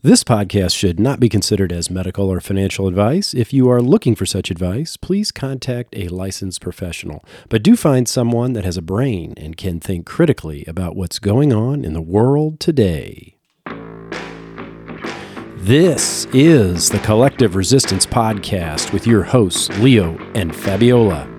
This podcast should not be considered as medical or financial advice. If you are looking for such advice, please contact a licensed professional. But do find someone that has a brain and can think critically about what's going on in the world today. This is the Collective Resistance Podcast with your hosts, Leo and Fabiola.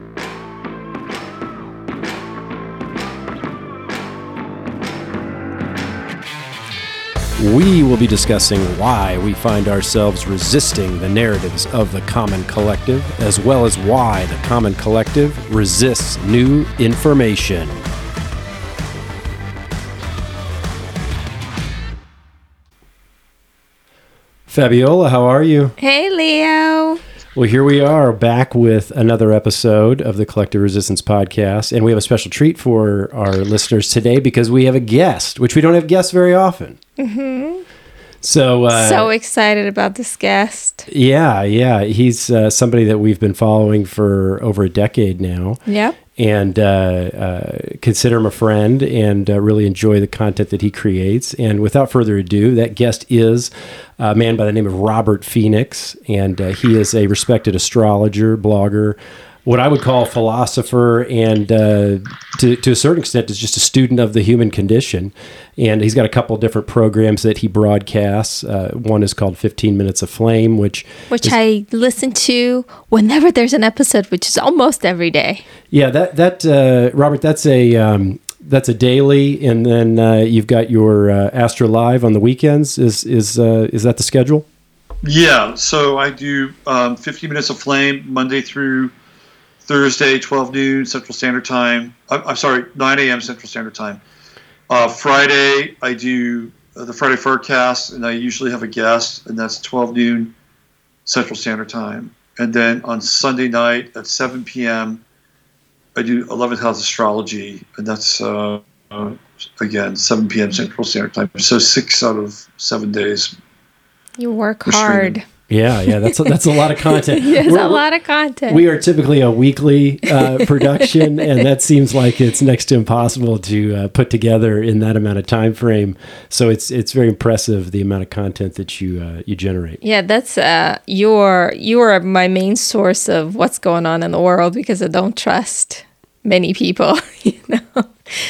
We will be discussing why we find ourselves resisting the narratives of the Common Collective, as well as why the Common Collective resists new information. Fabiola, how are you? Hey, Leo. Well, here we are back with another episode of the Collective Resistance Podcast. And we have a special treat for our listeners today because we have a guest, which we don't have guests very often. Mm-hmm. So, uh, so excited about this guest. Yeah, yeah. He's uh, somebody that we've been following for over a decade now. Yep. And uh, uh consider him a friend and uh, really enjoy the content that he creates. And without further ado, that guest is a man by the name of Robert Phoenix. And uh, he is a respected astrologer, blogger, what I would call a philosopher, and uh, to, to a certain extent is just a student of the human condition. And he's got a couple different programs that he broadcasts. Uh, one is called 15 Minutes of Flame, which which is, I listen to whenever there's an episode, which is almost every day. Yeah, that that uh, Robert, that's a um, that's a daily, and then uh, you've got your uh, Astro Live on the weekends. Is is uh, is that the schedule? Yeah, so I do um, 15 minutes of flame Monday through Thursday, 12 noon Central Standard Time. I'm, I'm sorry, 9 a.m. Central Standard Time. Uh, Friday, I do uh, the Friday Farcast, and I usually have a guest, and that's 12 noon Central Standard Time. And then on Sunday night at 7 p.m., I do 11th House Astrology, and that's uh, uh, again 7 p.m. Central Standard Time. So six out of seven days. You work hard. Streaming. Yeah, yeah, that's a, that's a lot of content. There's a lot of content. We are typically a weekly uh, production, and that seems like it's next to impossible to uh, put together in that amount of time frame. So it's it's very impressive the amount of content that you uh, you generate. Yeah, that's uh, your you are my main source of what's going on in the world because I don't trust many people. You know,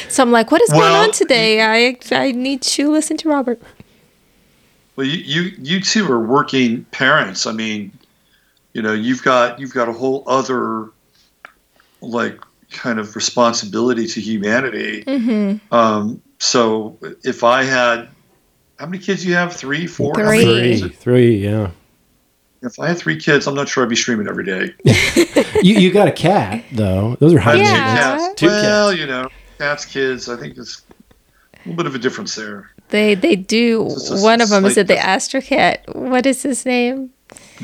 so I'm like, what is Well, going on today? I I need to listen to Robert. Well, you, you you two are working parents. I mean, you know, you've got you've got a whole other like kind of responsibility to humanity. Mm-hmm. Um, so if I had, how many kids do you have? Three, four, How Three. many is Three, it? three, yeah. If I had three kids, I'm not sure I'd be streaming every day. You you got a cat though; those are I high have two Yeah. cats. Two well, cats. you know, cats, kids. I think it's a little bit of a difference there. They they do. It's One of them is slight it the difference. Astrocat? What is his name?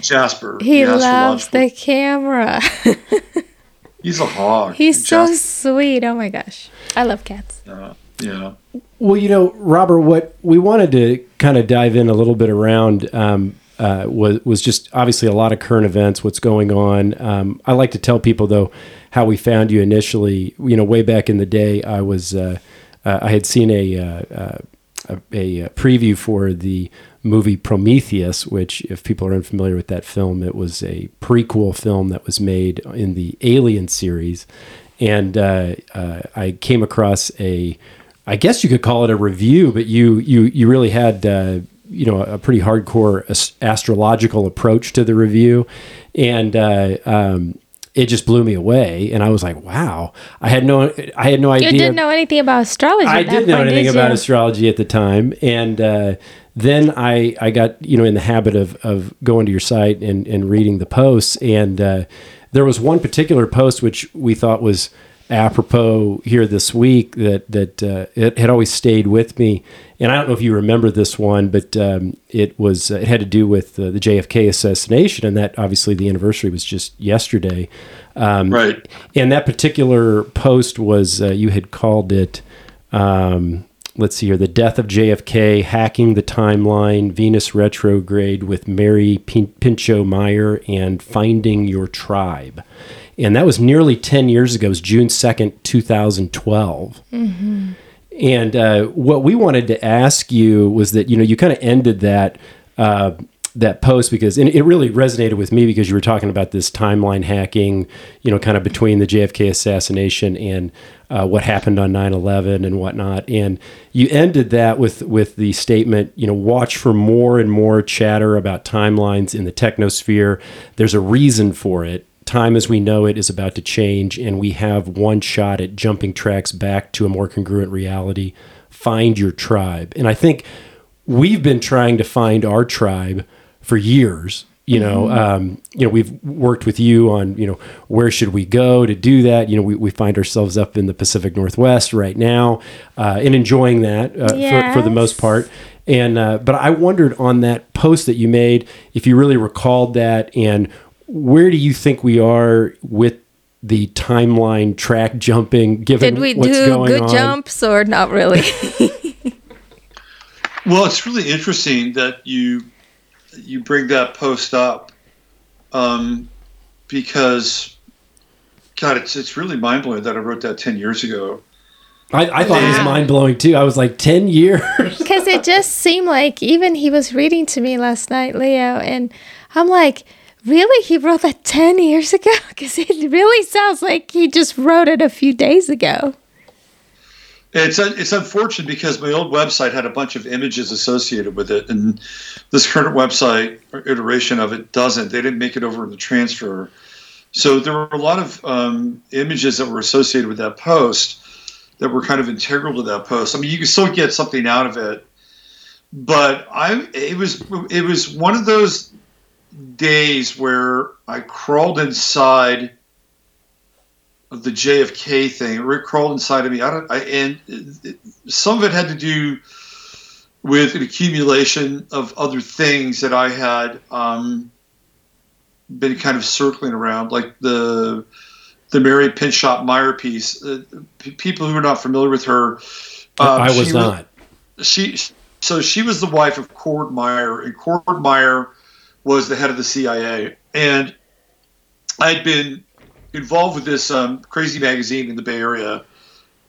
Jasper. He the loves the camera. He's a hog. He's so Jasper, sweet. Oh my gosh, I love cats. uh, yeah. Well, you know, Robert, what we wanted to kind of dive in a little bit around um, uh, was was just obviously a lot of current events, what's going on. Um, I like to tell people though how we found you initially. You know, way back in the day, I was uh, uh, I had seen a, uh, uh, a a preview for the movie Prometheus, which, if people are unfamiliar with that film, it was a prequel film that was made in the Alien series, and uh, uh, I came across a I guess you could call it a review, but you you you really had uh, you know a pretty hardcore as- astrological approach to the review, and uh, um, it just blew me away. And I was like, wow, I had no I had no idea. You didn't know anything about astrology. I didn't know point, anything did about astrology at the time, and uh, then I I got you know in the habit of of going to your site and and reading the posts, and uh, there was one particular post which we thought was apropos here this week that that uh, it had always stayed with me, and I don't know if you remember this one, but um, it was uh, it had to do with uh, the JFK assassination, and that obviously the anniversary was just yesterday. Um, Right. and that particular post was uh, you had called it um, let's see here the death of jfk hacking the timeline venus retrograde with mary Pin- Pinchot meyer and finding your tribe and that was nearly 10 years ago it was june 2nd 2012 And uh, what we wanted to ask you was that you know you kind of ended that uh, that post because and it really resonated with me because you were talking about this timeline hacking, you know, kind of between the JFK assassination and uh, what happened on 9/11 and whatnot. And you ended that with with the statement, you know, watch for more and more chatter about timelines in the technosphere. There's a reason for it. Time as we know it is about to change, and we have one shot at jumping tracks back to a more congruent reality. Find your tribe, and I think we've been trying to find our tribe for years. You know, mm-hmm. um, you know, we've worked with you on, you know, where should we go to do that? You know, we, we find ourselves up in the Pacific Northwest right now, uh, and enjoying that uh, yes. for, for the most part. And uh, but I wondered on that post that you made if you really recalled that, and where do you think we are with the timeline track jumping? Given what's going on? did we what's do going good on? jumps or not really? well, it's really interesting that you you bring that post up um, because, God, it's it's really mind blowing that I wrote that ten years ago. I, I thought yeah. it was mind blowing too. I was like, 10 years? Because it just seemed like even he was reading to me last night, Leo, and I'm like, really? He wrote that 10 years ago? Because it really sounds like he just wrote it a few days ago. It's it's unfortunate because my old website had a bunch of images associated with it, and this current website or iteration of it doesn't. They didn't make it over in the transfer, so there were a lot of um, images that were associated with that post that were kind of integral to that post. I mean, you can still get something out of it, but I it was it was one of those days where I crawled inside of the JFK thing. Rick crawled inside of me. I don't. I, and it, some of it had to do with an accumulation of other things that I had um, been kind of circling around, like the the Mary Pinchot Meyer piece. Uh, p- people who are not familiar with her, um, I was not. Was, she so she was the wife of Cord Meyer, and Cord Meyer was the head of the CIA, and I'd been involved with this um, crazy magazine in the Bay Area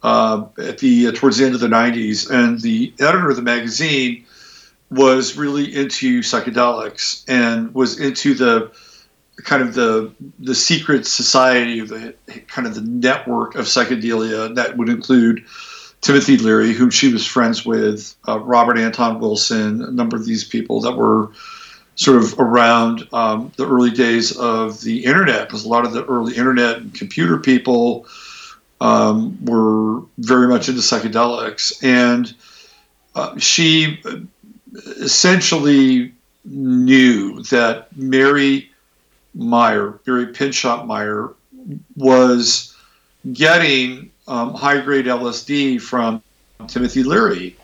uh, at the uh, towards the end of the '90s, and the editor of the magazine was really into psychedelics and was into the kind of the the secret society of the kind of the network of psychedelia that would include Timothy Leary, whom she was friends with, uh, Robert Anton Wilson, a number of these people that were sort of around um, the early days of the internet, because a lot of the early internet and computer people um, were very much into psychedelics. And uh, she essentially knew that Mary Meyer, Mary Pinchot Meyer, was getting um, high grade LSD from Timothy Leary,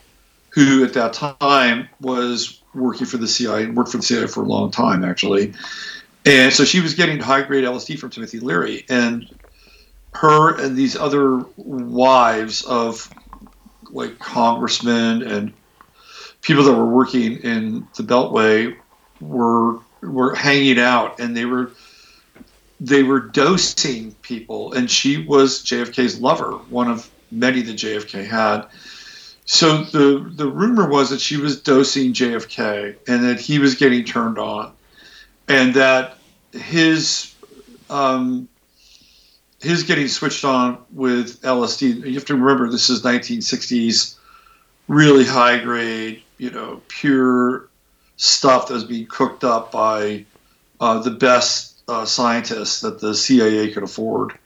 who at that time was working for the CIA, worked for the CIA for a long time actually. And so she was getting high grade LSD from Timothy Leary. And her and these other wives of like congressmen and people that were working in the Beltway were were hanging out and they were they were dosing people and she was JFK's lover, one of many that JFK had. So the the rumor was that she was dosing JFK and that he was getting turned on, and that his um, his getting switched on with LSD. You have to remember this is 1960s, really high grade, you know, pure stuff that was being cooked up by uh, the best uh, scientists that the CIA could afford,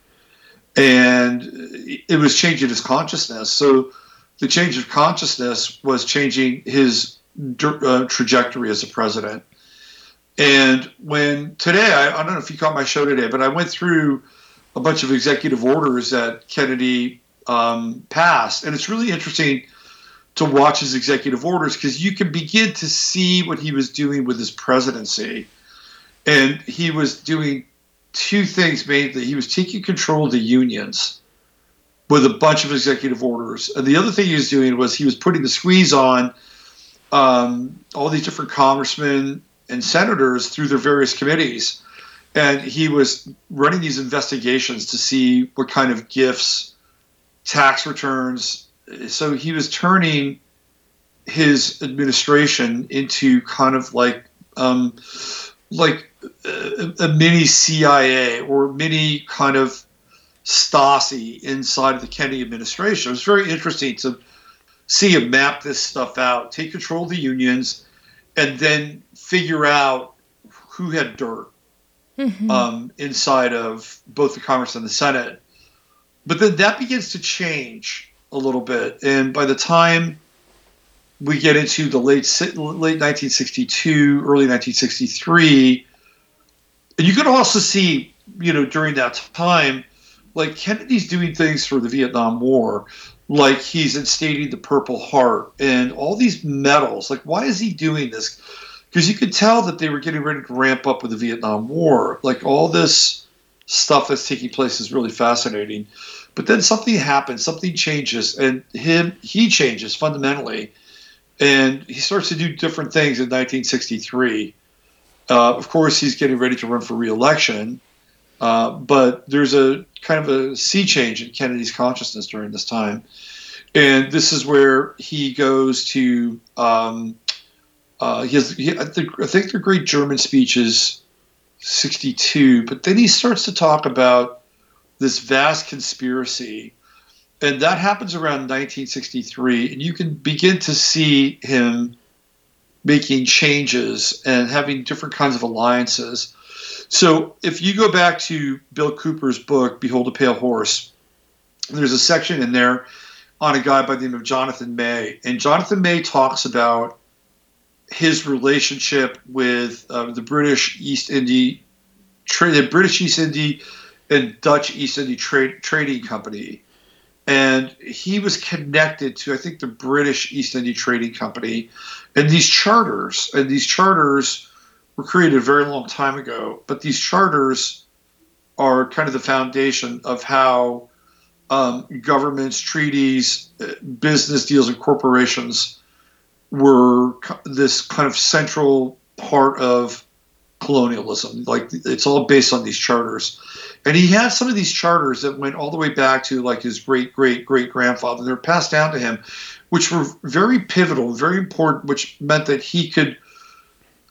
and it was changing his consciousness. So the change of consciousness was changing his uh, trajectory as a president. And when today, I, I, don't know if you caught my show today, but I went through a bunch of executive orders that Kennedy um, passed. And it's really interesting to watch his executive orders because you can begin to see what he was doing with his presidency. And he was doing two things mainly. He was taking control of the unions with a bunch of executive orders. And the other thing he was doing was he was putting the squeeze on um, all these different congressmen and senators through their various committees. And he was running these investigations to see what kind of gifts, tax returns, so he was turning his administration into kind of like um, like a, a mini CIA or mini kind of Stasi inside of the Kennedy administration. It was very interesting to see him map this stuff out, take control of the unions, and then figure out who had dirt mm-hmm. um, inside of both the Congress and the Senate. But then that begins to change a little bit, and by the time we get into the late late 1962, early 1963, and you can also see, you know, during that time, like Kennedy's doing things for the Vietnam War, like he's instating the Purple Heart and all these medals. Like, why is he doing this? Because you could tell that they were getting ready to ramp up with the Vietnam War. Like all this stuff that's taking place is really fascinating. But then something happens, something changes, and him he changes fundamentally, and he starts to do different things in 1963. Uh, of course, he's getting ready to run for reelection, uh, but there's a kind of a sea change in Kennedy's consciousness during this time, and this is where he goes to. Um, uh, he has, he, I, think, I think the great German speech is 62, but then he starts to talk about this vast conspiracy. And that happens around 1963. And you can begin to see him making changes and having different kinds of alliances. So if you go back to Bill Cooper's book, Behold a Pale Horse, there's a section in there on a guy by the name of Jonathan May. And Jonathan May talks about his relationship with uh, the British East India, the British East India and Dutch East India Trade, Trading Company. And he was connected to, I think, the British East India Trading Company. And these charters, and these charters were created a very long time ago, but these charters are kind of the foundation of how um, governments, treaties, uh, business deals, and corporations were this kind of central part of colonialism. Like it's all based on these charters. And he had some of these charters that went all the way back to like his great great great grandfather. They're passed down to him, which were very pivotal, very important, which meant that he could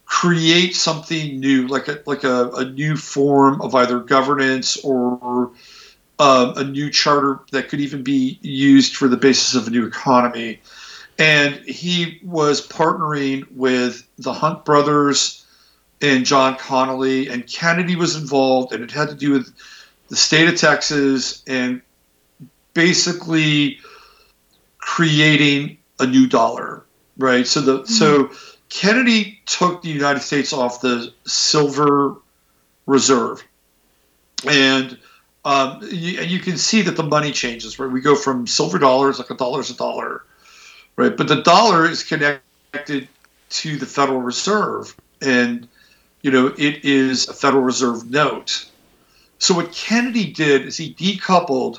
create something new, like a like a, a new form of either governance or um, a new charter that could even be used for the basis of a new economy. And he was partnering with the Hunt brothers and John Connally, and Kennedy was involved, and it had to do with the state of Texas and basically creating a new dollar, right? So the mm-hmm. so Kennedy took the United States off the silver reserve, and um, you, you, can see that the money changes. Right, we go from silver dollars, like a dollar is a dollar, right? But the dollar is connected to the Federal Reserve, and you know, it is a Federal Reserve note. So what Kennedy did is he decoupled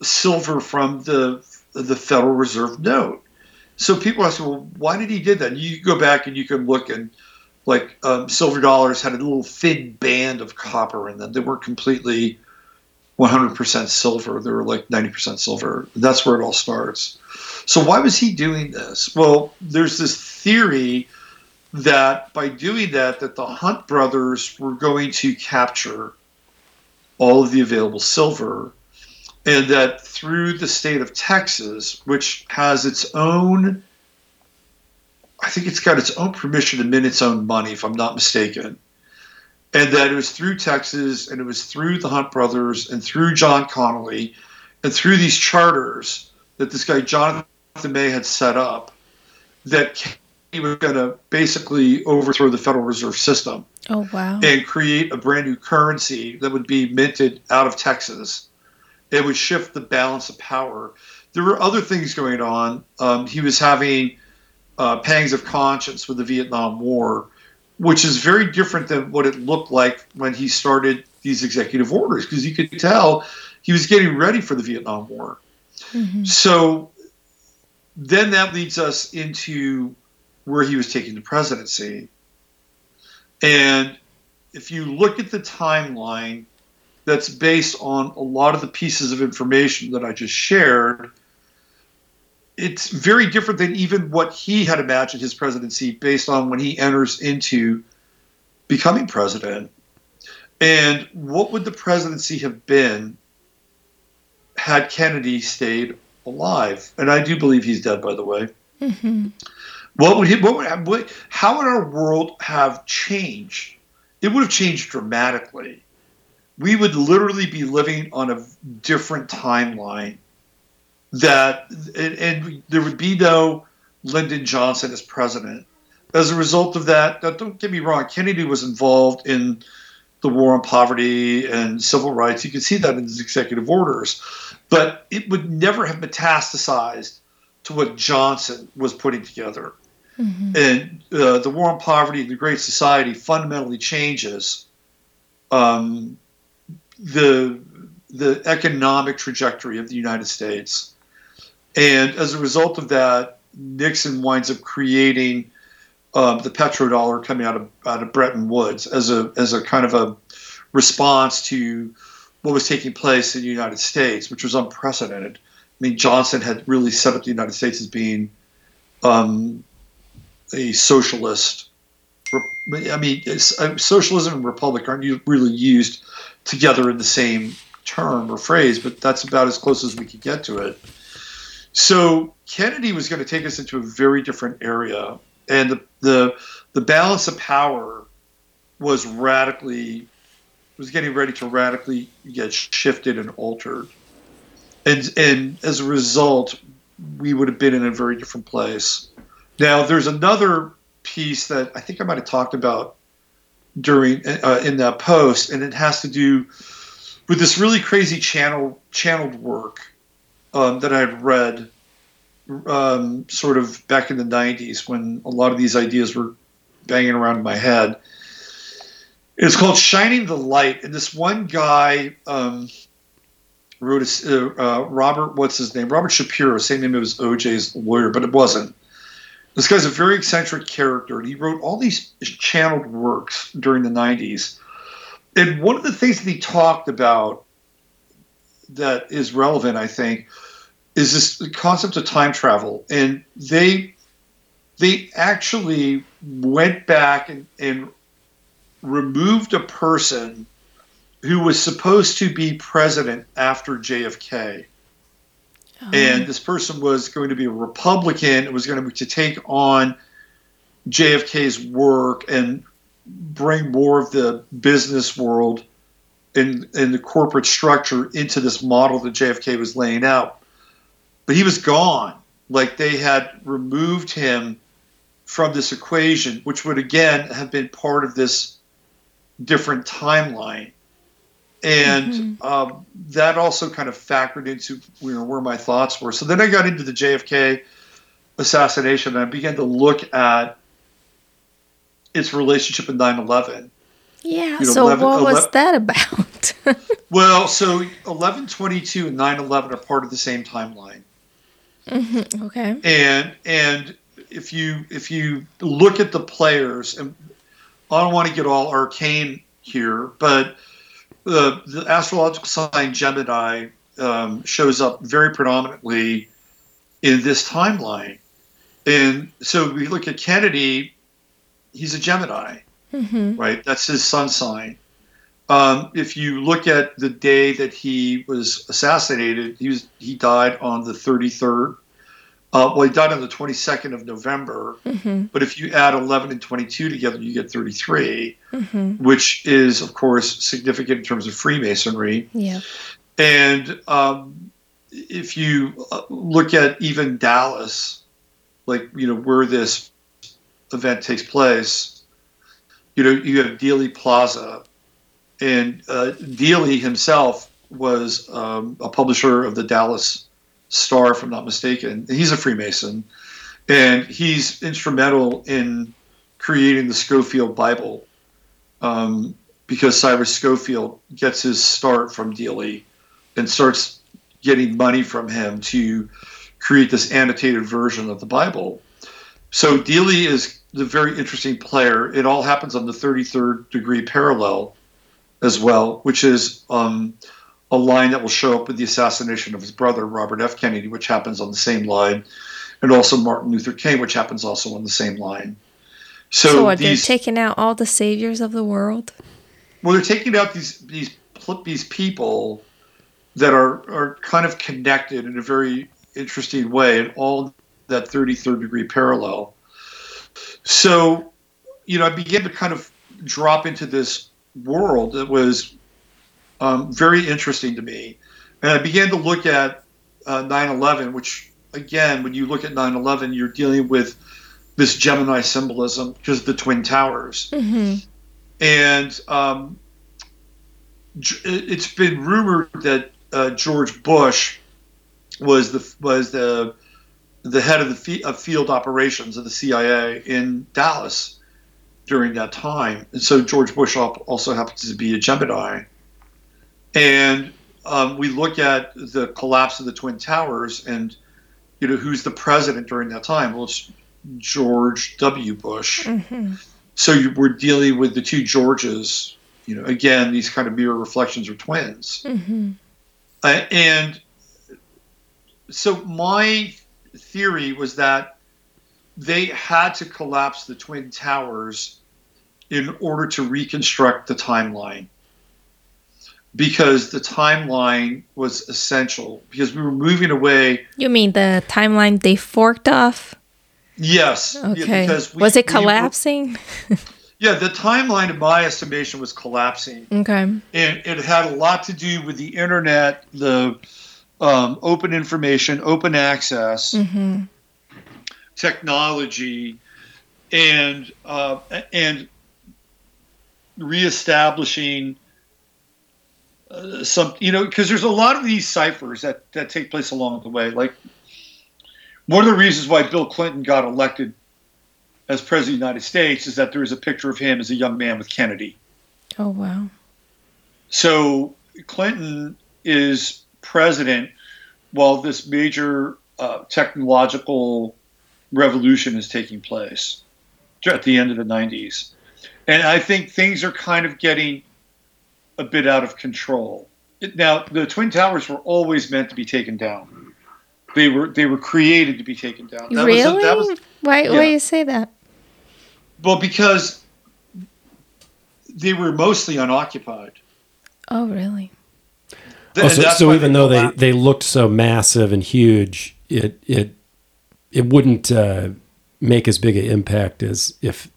silver from the the Federal Reserve note. So people ask, well, why did he did that? And you go back and you can look and like um, silver dollars had a little thin band of copper in them. They weren't completely 100% silver. They were like 90% silver. That's where it all starts. So why was he doing this? Well, there's this theory that by doing that, that the Hunt brothers were going to capture all of the available silver, and that through the state of Texas, which has its own, I think it's got its own permission to mint its own money, if I'm not mistaken. And that it was through Texas, and it was through the Hunt brothers, and through John Connally, and through these charters that this guy Jonathan May had set up that he was going to basically overthrow the Federal Reserve System. Oh, wow. And create a brand new currency that would be minted out of Texas. It would shift the balance of power. There were other things going on. Um, he was having uh, pangs of conscience with the Vietnam War, which is very different than what it looked like when he started these executive orders, because you could tell he was getting ready for the Vietnam War. Mm-hmm. So then that leads us into where he was taking the presidency. And if you look at the timeline that's based on a lot of the pieces of information that I just shared, it's very different than even what he had imagined his presidency based on when he enters into becoming president. And what would the presidency have been had Kennedy stayed alive? And I do believe he's dead, by the way. Mm-hmm. What would he? What would? What, how would our world have changed? It would have changed dramatically. We would literally be living on a different timeline. That and, and there would be no Lyndon Johnson as president. As a result of that, don't get me wrong, Kennedy was involved in the war on poverty and civil rights. You can see that in his executive orders, but it would never have metastasized to what Johnson was putting together. Mm-hmm. And uh, the war on poverty and the Great Society fundamentally changes um, the the economic trajectory of the United States. And as a result of that, Nixon winds up creating um, the petrodollar coming out of out of Bretton Woods as a as a kind of a response to what was taking place in the United States, which was unprecedented. I mean, Johnson had really set up the United States as being um, a socialist. I mean, uh, socialism and republic aren't really used together in the same term or phrase, but that's about as close as we could get to it. So Kennedy was going to take us into a very different area, and the the, the balance of power was radically was getting ready to radically get shifted and altered, and and as a result, we would have been in a very different place. Now, there's another piece that I think I might have talked about during uh, in that post, and it has to do with this really crazy channel channeled work um, that I had read um, sort of back in the 90s when a lot of these ideas were banging around in my head. It's called Shining the Light, and this one guy um, wrote a, uh, uh, Robert, what's his name? Robert Shapiro, same name as OJ's lawyer, but it wasn't. This guy's a very eccentric character, and he wrote all these channeled works during the 90s. And one of the things that he talked about that is relevant, I think, is this concept of time travel. And they they actually went back and, and removed a person who was supposed to be president after JFK. And this person was going to be a Republican. It was going to be to take on JFK's work and bring more of the business world and, and the corporate structure into this model that JFK was laying out. But he was gone. Like they had removed him from this equation, which would again have been part of this different timeline and mm-hmm. um, that also kind of factored into you know, where my thoughts were. So then I got into the JFK assassination, and I began to look at its relationship with 9/11. Yeah. You know, so 11, what 11, was that about? well, so 1122 and 9/11 are part of the same timeline. Mm-hmm. Okay. And and if you if you look at the players, and I don't want to get all arcane here, but the, the astrological sign Gemini um, shows up very predominantly in this timeline. And so we look at Kennedy, he's a Gemini, mm-hmm. right? That's his sun sign. Um, if you look at the day that he was assassinated, he was he died on the 33rd uh, well, he died on the 22nd of November. Mm-hmm. But if you add 11 and 22 together, you get 33, mm-hmm. which is, of course, significant in terms of Freemasonry. Yeah. And um, if you uh, look at even Dallas, like, you know, where this event takes place, you know, you have Dealey Plaza. And uh, Dealey himself was um, a publisher of the Dallas Star, if I'm not mistaken. He's a Freemason, and he's instrumental in creating the Scofield Bible um, because Cyrus Scofield gets his start from Dealey and starts getting money from him to create this annotated version of the Bible. So Dealey is the very interesting player. It all happens on the 33rd degree parallel as well, which is um, a line that will show up with the assassination of his brother Robert F. Kennedy, which happens on the same line, and also Martin Luther King, which happens also on the same line. So, so what, these, they're taking out all the saviors of the world. Well, they're taking out these these these people that are are kind of connected in a very interesting way, and all that 33rd degree parallel. So, you know, I began to kind of drop into this world that was um, very interesting to me. And I began to look at uh, 9 11, which, again, when you look at 9 11, you're dealing with this Gemini symbolism because of the Twin Towers. Mm-hmm. And um, it's been rumored that uh, George Bush was the was the the head of the of field operations of the CIA in Dallas during that time, and so George Bush also happens to be a Gemini, and um, we look at the collapse of the Twin Towers, and you know who's the president during that time? Well, it's George W. Bush. Mm-hmm. So you, we're dealing with the two Georges. You know, again, these kind of mirror reflections are twins, mm-hmm. uh, and so my theory was that they had to collapse the twin towers in order to reconstruct the timeline because the timeline was essential because we were moving away. You mean the timeline they forked off? Yes. Okay. yeah, we, was it collapsing we were, yeah the timeline in my estimation was collapsing. Okay. And it had a lot to do with the internet the um, open information, open access, mm-hmm. technology, and uh, and reestablishing uh, some, you know, because there's a lot of these ciphers that that take place along the way. Like one of the reasons why Bill Clinton got elected as president of the United States is that there is a picture of him as a young man with Kennedy. Oh wow! So Clinton is president while this major uh, technological revolution is taking place at the end of the 90s. And I think things are kind of getting a bit out of control. Now, the Twin Towers were always meant to be taken down. They were they were created to be taken down. That really? Was a, that was, why yeah. why do you say that? Well, because they were mostly unoccupied. Oh, really? Oh, so, so even though they, they looked so massive and huge, it it it wouldn't uh, make as big an impact as if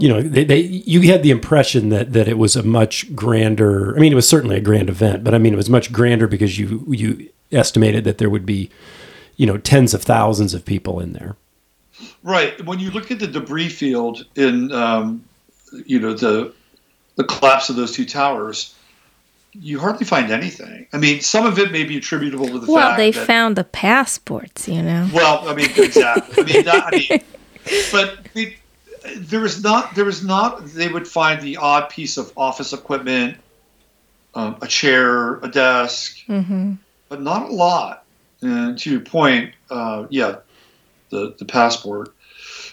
you know they, they you had the impression that that it was a much grander. I mean, it was certainly a grand event, but I mean, it was much grander because you you estimated that there would be you know tens of thousands of people in there. Right. When you look at the debris field in um, you know the the collapse of those two towers you hardly find anything. I mean, some of it may be attributable to the well, fact Well, they that, found the passports, you know. Well, I mean, exactly. I mean, that, I mean, but it, there was not. There was not. They would find the odd piece of office equipment, um, a chair, a desk, mm-hmm. but not a lot. And to your point, uh, yeah, the the passport.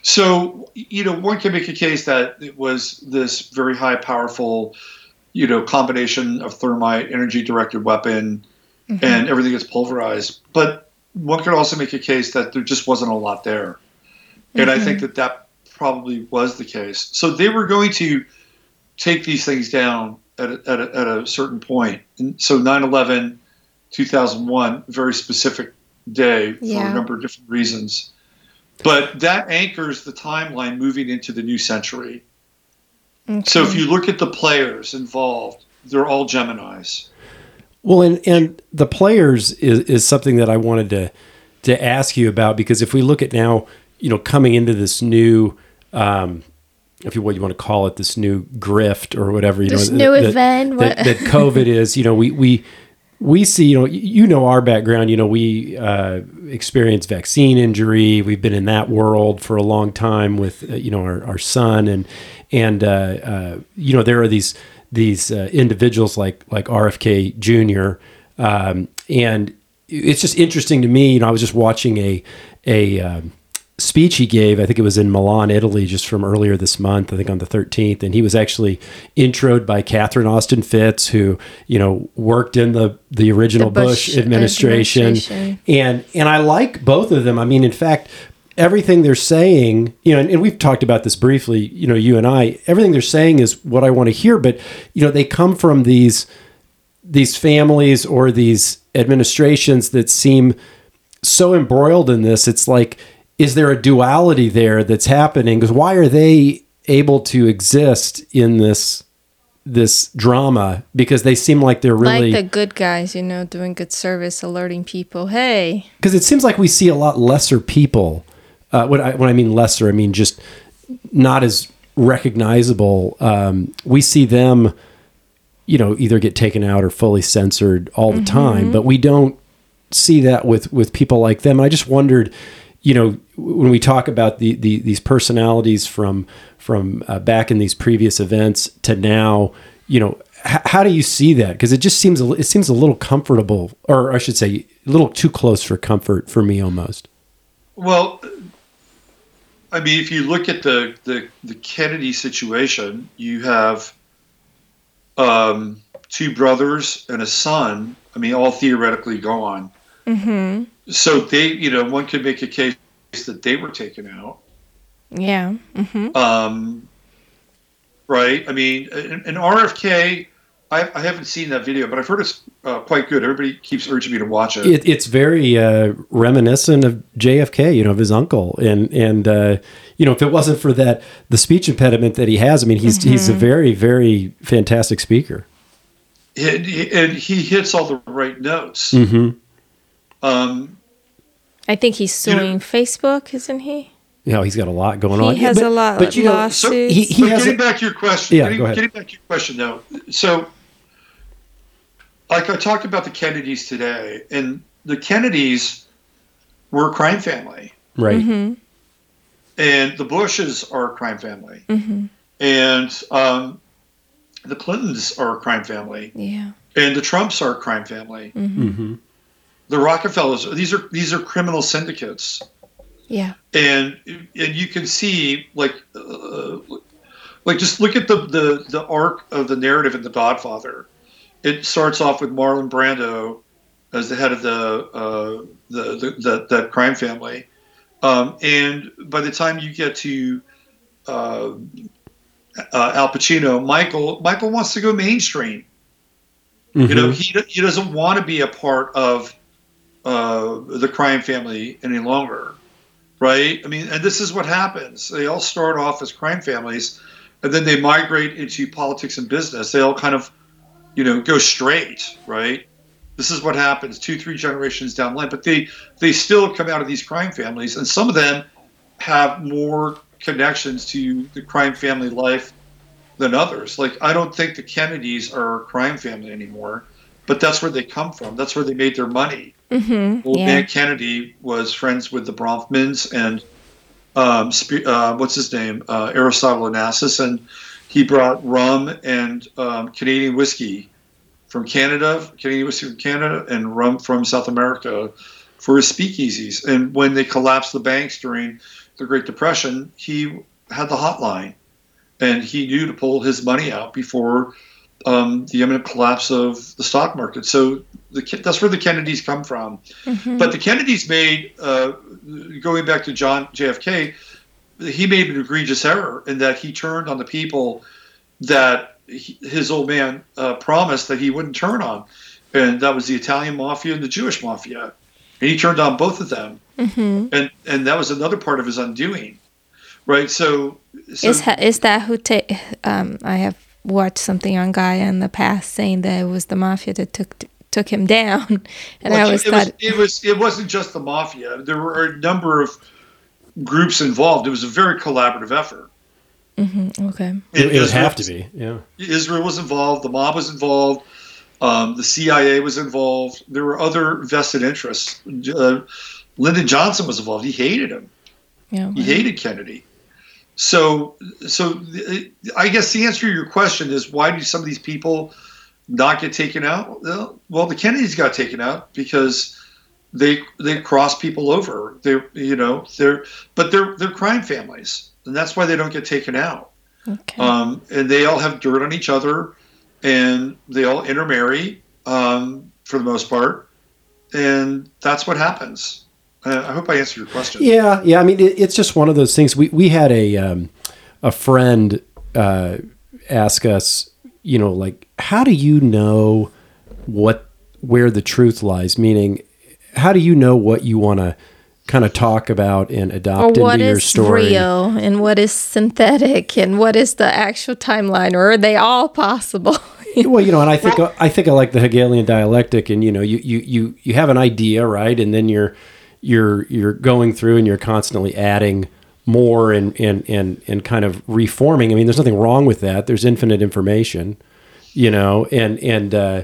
So you know, one can make a case that it was this very high, powerful you know, combination of thermite, energy directed weapon, mm-hmm. and everything gets pulverized. But one could also make a case that there just wasn't a lot there. Mm-hmm. And I think mm-hmm. that that probably was the case. So they were going to take these things down at a, at a, at a certain point. And so 9 11, 2001, very specific day for yeah. a number of different reasons. But that anchors the timeline moving into the new century. Okay. So if you look at the players involved, they're all Geminis. Well, and and the players is, is something that I wanted to to ask you about because if we look at now, you know, coming into this new, um, if you what you want to call it, this new grift or whatever, you this know, new that, event that, that, COVID is. You know, we we we see, you know, you know our background. You know, we uh, experienced vaccine injury. We've been in that world for a long time with, uh, you know, our, our son and and uh, uh, you know there are these these uh, individuals like like RFK Jr. Um, and it's just interesting to me. You know, I was just watching a a um, speech he gave. I think it was in Milan, Italy, just from earlier this month. I think on the 13th, and he was actually introed by Catherine Austin Fitts, who you know worked in the the original The Bush, Bush administration. administration. and and I like both of them. I mean, in fact. Everything they're saying, you know, and, and we've talked about this briefly, you know, you and I, everything they're saying is what I want to hear, but, you know, they come from these, these families or these administrations that seem so embroiled in this it's like is there a duality there that's happening? Because why are they able to exist in this this drama? Because they seem like they're really like the good guys, you know, doing good service, alerting people. Hey, because it seems like we see a lot lesser people. Uh, when, I, when I mean lesser I mean just not as recognizable. Um, we see them you know either get taken out or fully censored all the time but we don't see that with with people like them. I just wondered you know when we talk about the, the these personalities from from uh, back in these previous events to now you know h- how do you see that because it just seems it seems a little comfortable or i should say a little too close for comfort for me almost Well, I mean, if you look at the the, the Kennedy situation, you have um, two brothers and a son. I mean, all theoretically gone. Mm-hmm. So they, you know, one could make a case that they were taken out. yeah, mm-hmm. Um, right? I mean, an, an RFK. I, I haven't seen that video, but I've heard it's uh, quite good. Everybody keeps urging me to watch it. it, it's very uh, reminiscent of JFK, you know, of his uncle, and and uh, you know, if it wasn't for that the speech impediment that he has, I mean, he's he's a very very fantastic speaker. and, he- and he hits all the right notes. hmm Um, I think he's You know- suing Facebook, isn't he? You know, he's got a lot going He on. He has but, a lot but you know, lawsuits. he, he but has. getting A, back to your question, Yeah, getting, go ahead. getting back to your question though. So, like I talked about the Kennedys today, and the Kennedys were a crime family, right. Mm-hmm. and the Bushes are a crime family, Mm-hmm. and um, the Clintons are a crime family, Yeah. and the Trumps are a crime family. Mm-hmm. The Rockefellers, these are these are criminal syndicates. Yeah. and and you can see like uh, like just look at the, the the arc of the narrative in The Godfather. It starts off with Marlon Brando as the head of the uh, the, the, the that crime family, um, and by the time you get to uh, uh, Al Pacino, Michael Michael wants to go mainstream. You know, he he doesn't want to be a part of uh, the crime family any longer, right? I mean, and this is what happens. They all start off as crime families, and then they migrate into politics and business. They all kind of, you know, go straight, right? This is what happens two, three generations down the line. But they they still come out of these crime families, and some of them have more connections to the crime family life than others. Like I don't think the Kennedys are a crime family anymore, but that's where they come from. That's where they made their money. Mm-hmm. Old Yeah. man Kennedy was friends with the Bronfmans and um, Spe- uh, what's his name, uh, Aristotle Onassis, and he brought rum and um, Canadian whiskey from Canada, Canadian whiskey from Canada, and rum from South America for his speakeasies. And when they collapsed the banks during the Great Depression, he had the hotline, and he knew to pull his money out before um, the imminent collapse of the stock market. So the, that's where the Kennedys come from. Mhm. But the Kennedys made, uh, going back to John JFK, he made an egregious error in that he turned on the people that he, his old man uh, promised that he wouldn't turn on, and that was the Italian mafia and the Jewish mafia, and he turned on both of them, Mhm. and and that was another part of his undoing, right? So, so Is is that who take? Um, I have watched something on Gaia in the past saying that it was the mafia that took took him down, and I always it thought, was, it was it wasn't just the mafia. There were a number of groups involved. It was a very collaborative effort. Mhm, okay, It, it would Israel have to be. Yeah. Israel was involved. The mob was involved. Um, the CIA was involved. There were other vested interests. Uh, Lyndon Johnson was involved. He hated him. yeah, He hated Kennedy. So, so I guess the answer to your question is why do some of these people not get taken out? Well, well, the Kennedys got taken out because they they cross people over. They you know they're but they're they're crime families, and that's why they don't get taken out. Okay. Um, and they all have dirt on each other, and they all intermarry um, for the most part, and that's what happens. Uh, I hope I answered your question. Yeah, yeah. I mean, it, it's just one of those things. We we had a um, a friend uh, ask us, you know, like, how do you know what where the truth lies? Meaning, how do you know what you want to kind of talk about and or adopt what into your story? What is real and what is synthetic and what is the actual timeline or are they all possible? well, you know, and I think I think I like the Hegelian dialectic, and you know, you you you you have an idea, right, and then you're you're you're going through and you're constantly adding more and and and and kind of reforming. I mean, there's nothing wrong with that. There's infinite information, you know, and and uh,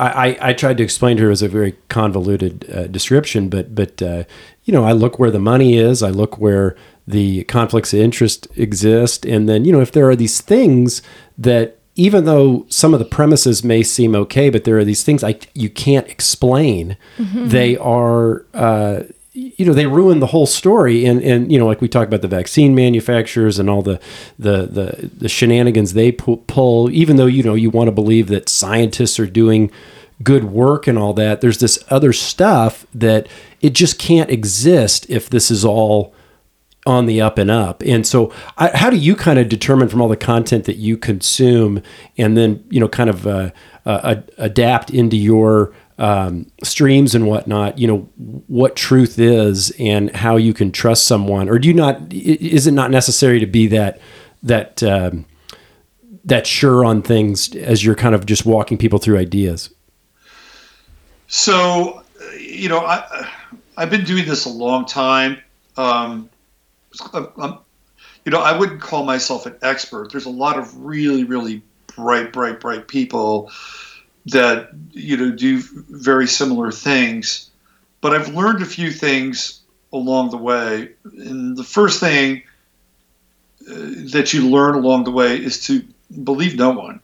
I, I tried to explain to her as a very convoluted uh, description, but but uh, you know, I look where the money is. I look where the conflicts of interest exist, and then you know, if there are these things that even though some of the premises may seem okay, but there are these things I you can't explain. They are, uh, you know, they ruin the whole story. And and you know, like we talk about the vaccine manufacturers and all the the the, the shenanigans they pu- pull. Even though you know you want to believe that scientists are doing good work and all that, there's this other stuff that it just can't exist if this is all on the up and up. And so, I, how do you kind of determine from all the content that you consume, and then you know, kind of uh, uh, adapt into your um, streams and whatnot? You know, what truth is and how you can trust someone, or do you not? Is it not necessary to be that that um, that sure on things as you're kind of just walking people through ideas? So, you know, I I've been doing this a long time. Um, I'm, I'm- you know, I wouldn't call myself an expert. There's a lot of really, really bright, bright, bright people that you know do very similar things. But I've learned a few things along the way. And the first thing uh, that you learn along the way is to believe no one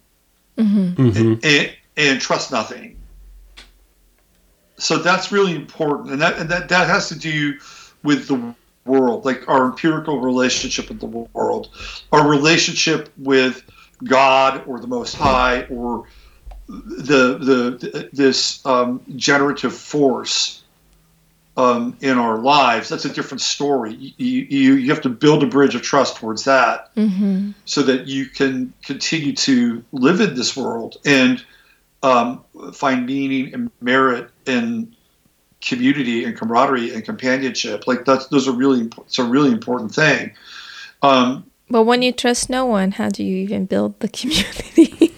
Mm-hmm. and, and trust nothing. So that's really important, and that and that, that has to do with the world, like our empirical relationship with the world, our relationship with God or the Most High or the the this um, generative force um, in our lives. That's a different story. You, you you have to build a bridge of trust towards that mm-hmm. so that you can continue to live in this world and um, find meaning and merit in community and camaraderie and companionship. Like that's those are really it's a really important thing. Um, But when you trust no one, how do you even build the community?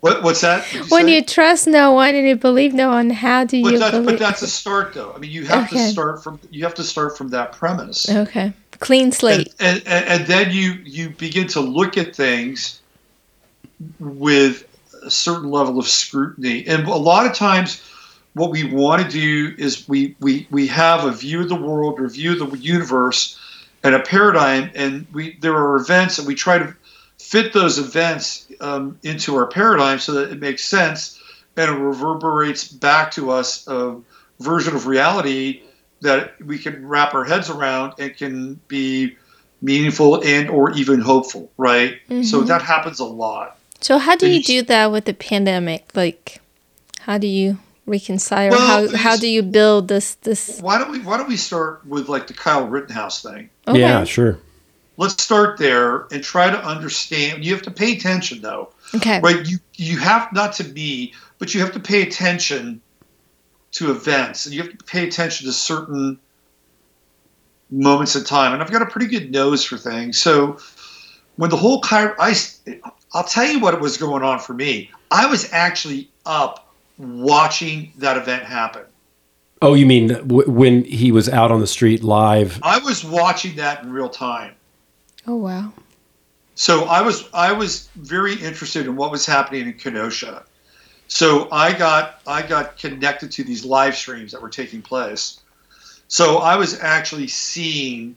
what, what's that? Did when say? you trust no one and you believe no one, how do but, you that's, but that's a start, though. I mean, you have Okay. to start from you have to start from that premise. okay, clean slate. and, and and then you you begin to look at things with a certain level of scrutiny and a lot of times what we want to do is we we we have a view of the world or view of the universe and a paradigm and we there are events and we try to fit those events um, into our paradigm so that it makes sense and it reverberates back to us a version of reality that we can wrap our heads around and can be meaningful and or even hopeful right so Mhm. that happens a lot So how do and you- do that with the pandemic? Like, how do you reconcile? Well, how you how s- do you build this this? why don't we why don't we start with like the kyle rittenhouse thing Okay. Yeah, sure. let's start there and try to understand you have to pay attention though Okay. right you you have not to be, but you have to pay attention to events and you have to pay attention to certain moments in time and i've got a pretty good nose for things so when the whole Ky- I, i'll tell you what was going on for me i was actually up watching that event happen Oh, you mean w- when he was out on the street live? i was watching that in real time Oh wow. So I was I was very interested in what was happening in Kenosha. So I got I got connected to these live streams that were taking place. So I was actually seeing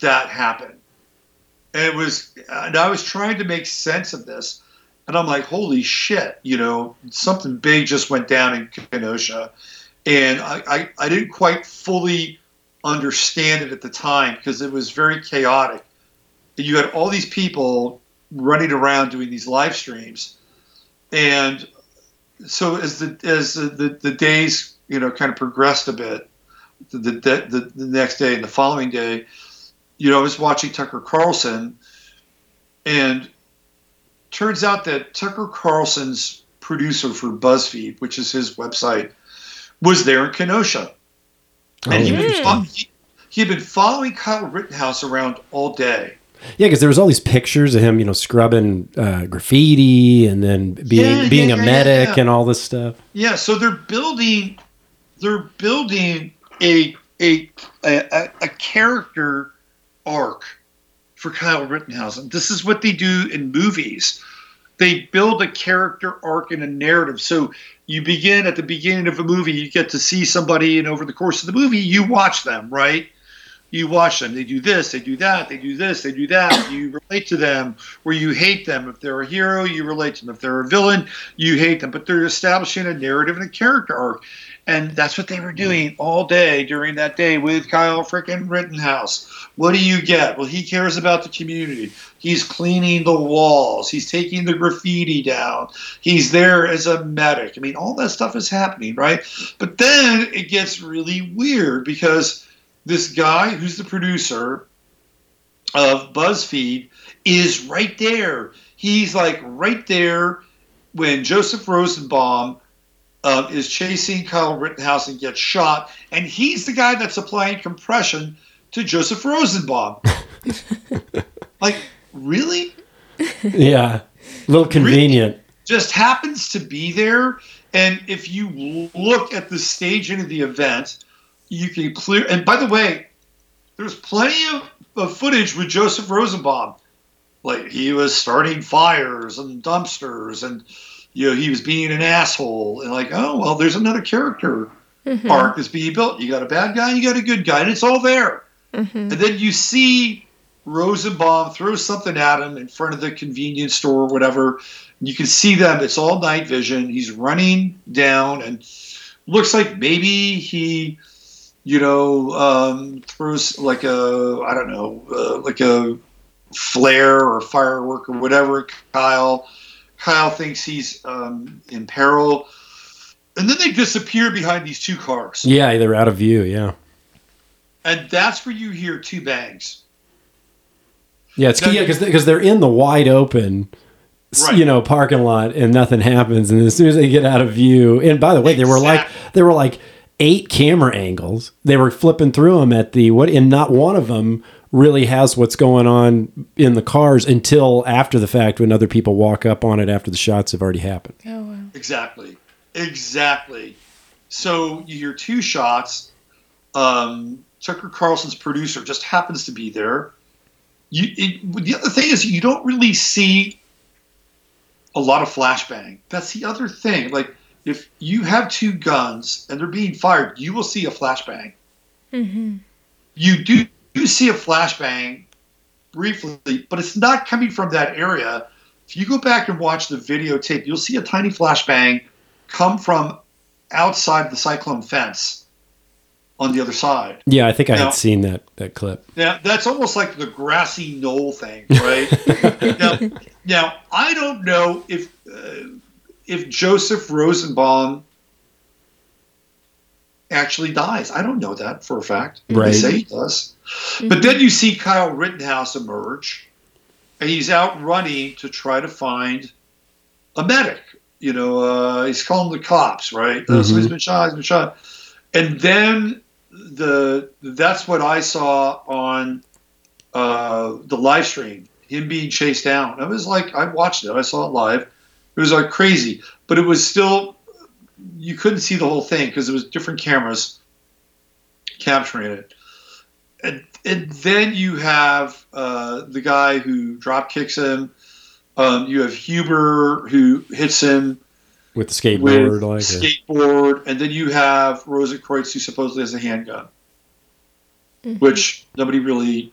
that happen. And it was and I was trying to make sense of this. And I'm like, holy shit, you know, something big just went down in Kenosha. and I, I, I didn't quite fully understand it at the time because it was very chaotic. You had all these people running around doing these live streams, and so as the as the, the, the days you know kind of progressed a bit, the, the the the next day and the following day, you know I was watching Tucker Carlson, and turns out that Tucker Carlson's producer for BuzzFeed, which is his website, was there in Kenosha. Oh, And he, had been fo- he, he had been following Kyle Rittenhouse around all day. Yeah, because there was all these pictures of him, you know, scrubbing uh, graffiti and then being Yeah, yeah, being a yeah, yeah, medic yeah. and all this stuff. Yeah, so they're building they're building a a a, a character arc for Kyle Rittenhouse. This is what they do in movies. They build a character arc and a narrative. So you begin at the beginning of a movie, you get to see somebody, and over the course of the movie, you watch them, right? You watch them. They do this, they do that, they do this, they do that. You relate to them, or you hate them. If they're a hero, you relate to them. If they're a villain, you hate them. But they're establishing a narrative and a character arc. And that's what they were doing all day during that day with Kyle frickin' Rittenhouse. What do you get? Well, he cares about the community. He's cleaning the walls. He's taking the graffiti down. He's there as a medic. I mean, all that stuff is happening, right? But then it gets really weird because this guy who's the producer of BuzzFeed is right there. He's like right there when Joseph Rosenbaum uh, is chasing Kyle Rittenhouse and gets shot, and he's the guy that's applying compression to Joseph Rosenbaum. like, really? Yeah, a little convenient. Just happens to be there. And if you look at the staging of the event, you can clear. And by the way, there's plenty of, of footage with Joseph Rosenbaum. Like he was starting fires and dumpsters, and you know he was being an asshole. And like, oh well, there's another character arc that's being built. You got a bad guy, you got a good guy, and it's all there. And then you see Rosenbaum throw something at him in front of the convenience store or whatever. You can see them. It's all night vision. He's running down and looks like maybe he, you know, um, throws like a, I don't know, uh, like a flare or firework or whatever. at Kyle. Kyle thinks he's um, in peril. And then they disappear behind these two cars. Yeah, they're out of view. Yeah, And that's where you hear two bangs. yeah, it's No, yeah because they're in the wide open. Right. You know, parking lot, and nothing happens. And as soon as they get out of view, and by the way, there were like Exactly. there were like eight camera angles. They were flipping through them at the what, and not one of them really has what's going on in the cars until after the fact when other people walk up on it after the shots have already happened. Oh wow. Exactly. Exactly. So you hear two shots. Um, Tucker Carlson's producer just happens to be there. You, it, the other thing is you don't really see a lot of flashbang. That's the other thing. Like if you have two guns and they're being fired, you will see a flashbang. Mm-hmm. You do, do see a flashbang briefly, but it's not coming from that area. If you go back and watch the videotape, you'll see a tiny flashbang come from outside the cyclone fence on the other side. Yeah, I think I Now- had seen that that clip. Now that's almost like the grassy knoll thing, right? now, now I don't know if uh, if Joseph Rosenbaum actually dies. I don't know that for a fact. Right. They say he does, but then you see Kyle Rittenhouse emerge, and he's out running to try to find a medic. You know, uh, he's calling the cops, right? Uh, Mhm. somebody's been shot. He's been shot, and then the that's what I saw on uh, the live stream. Him being chased down. I was like, I watched it. I saw it live. It was like crazy, but it was still you couldn't see the whole thing because it was different cameras capturing it. And, and then you have uh, the guy who drop kicks him. Um, you have Huber who hits him with the with skateboard, like a- skateboard, and then you have Rosenkreutz who supposedly has a handgun, which nobody really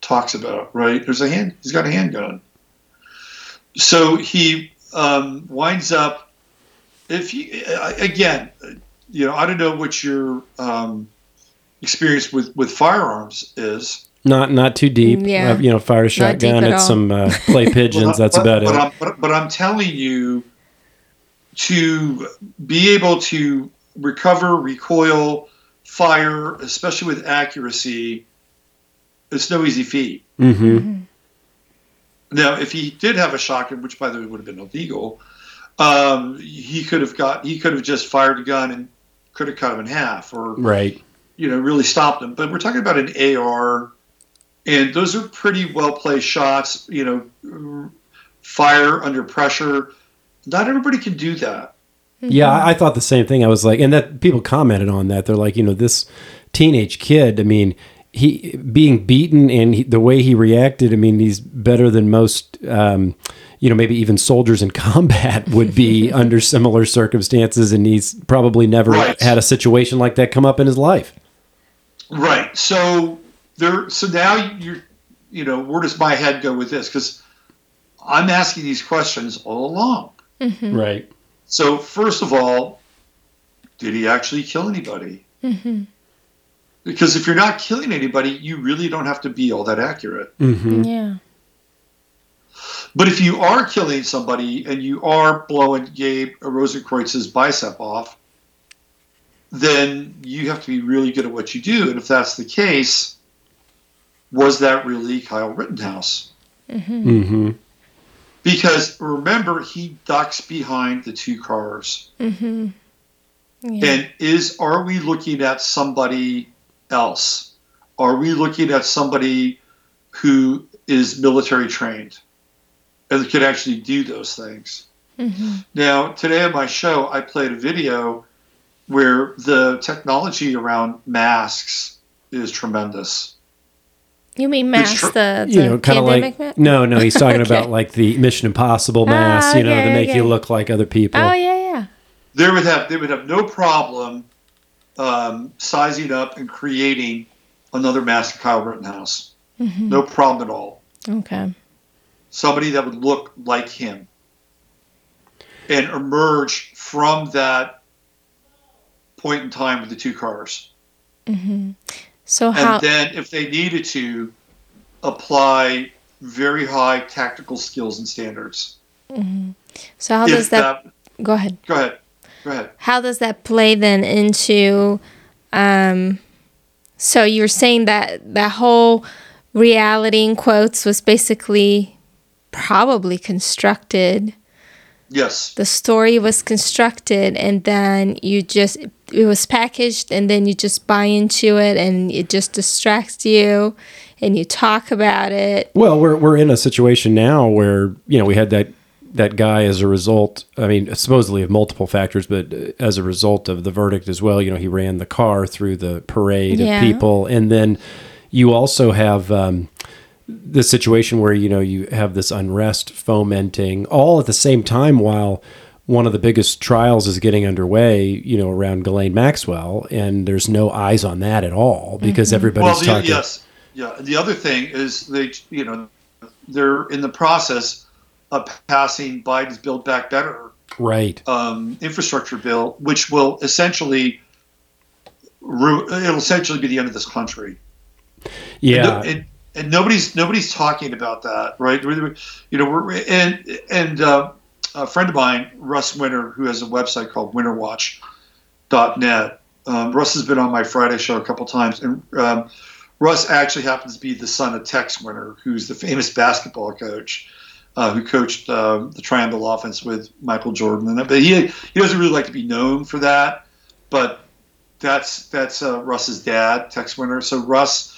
talks about, right? There's a hand. He's got a handgun. So he um, winds up. If you uh, again, you know, I don't know what your um, experience with with firearms is. Not not too deep. Yeah. Uh, you know, fire a shotgun at at some uh, clay pigeons. But- that's but- about but it. I'm, but, but I'm telling you to be able to recover, recoil, fire, especially with accuracy, it's no easy feat. hmm Now, if he did have a shotgun, which by the way would have been illegal, um, he could have got he could have just fired a gun and could have cut him in half, or Right. you know really stopped him. But we're talking about an AR, and those are pretty well placed shots. You know, fire under pressure. Not everybody can do that. Yeah, I, I thought the same thing. I was like, and that people commented on that. They're like, you know, this teenage kid. I mean, he being beaten and he, the way he reacted. I mean, he's better than most. Um, you know, maybe even soldiers in combat would be under similar circumstances, and he's probably never Right. had a situation like that come up in his life. Right. So there. So now you're. You know, where does my head go with this? Because I'm asking these questions all along. Right. So first of all, did he actually kill anybody? Because if you're not killing anybody, you really don't have to be all that accurate. hmm Yeah. But if you are killing somebody and you are blowing Gabe Rosenkreuz's bicep off, then you have to be really good at what you do. And if that's the case, was that really Kyle Rittenhouse? hmm Because remember, he ducks behind the two cars. Mm-hmm. Yeah. And is are we looking at somebody else? Are we looking at somebody who is military trained and could actually do those things? hmm Now, today on my show, I played a video where the technology around masks is tremendous. You mean It's mask tr- the, the You know, kind of like ma- no, no. He's talking Okay. about like the Mission Impossible Ah, mask. you know, okay, to make you look like other people. Oh yeah, yeah. They would have they would have no problem um, sizing up and creating another mask of Kyle Rittenhouse. Mhm. No problem at all. Okay. Somebody that would look like him and emerge from that point in time with the two cars. hmm So how? And then, if they needed to, apply very high tactical skills and standards. mhm. So how if does that? Go ahead. Go ahead. Go ahead. How does that play then into? Um, so you're saying that that whole reality in quotes was basically probably constructed. Yes. The story was constructed, and then you just it was packaged, and then you just buy into it, and it just distracts you, and you talk about it. Well, we're we're in a situation now where you know we had that that guy as a result. I mean, supposedly of multiple factors, but uh, as a result of the verdict as well. You know, he ran the car through the parade Yeah. of people, and then you also have. Um, the situation where you know you have this unrest fomenting all at the same time while one of the biggest trials is getting underway you know around Ghislaine Maxwell and there's no eyes on that at all because everybody's Well, the, talking yes. Yeah. The other thing is they, you know, they're in the process of passing Biden's Build Back Better right um, infrastructure bill, which will essentially it'll essentially be the end of this country. yeah And, and, and nobody's nobody's talking about that, right? You know, we're and and uh, a friend of mine, Russ Winter, who has a website called WinterWatch.net. Um, Russ has been on my Friday show a couple times, and um, Russ actually happens to be the son of Tex Winter, who's the famous basketball coach. Uh, who coached um, the triangle offense with Michael Jordan, and but he he doesn't really like to be known for that, but that's that's uh, Russ's dad, Tex Winter. So Russ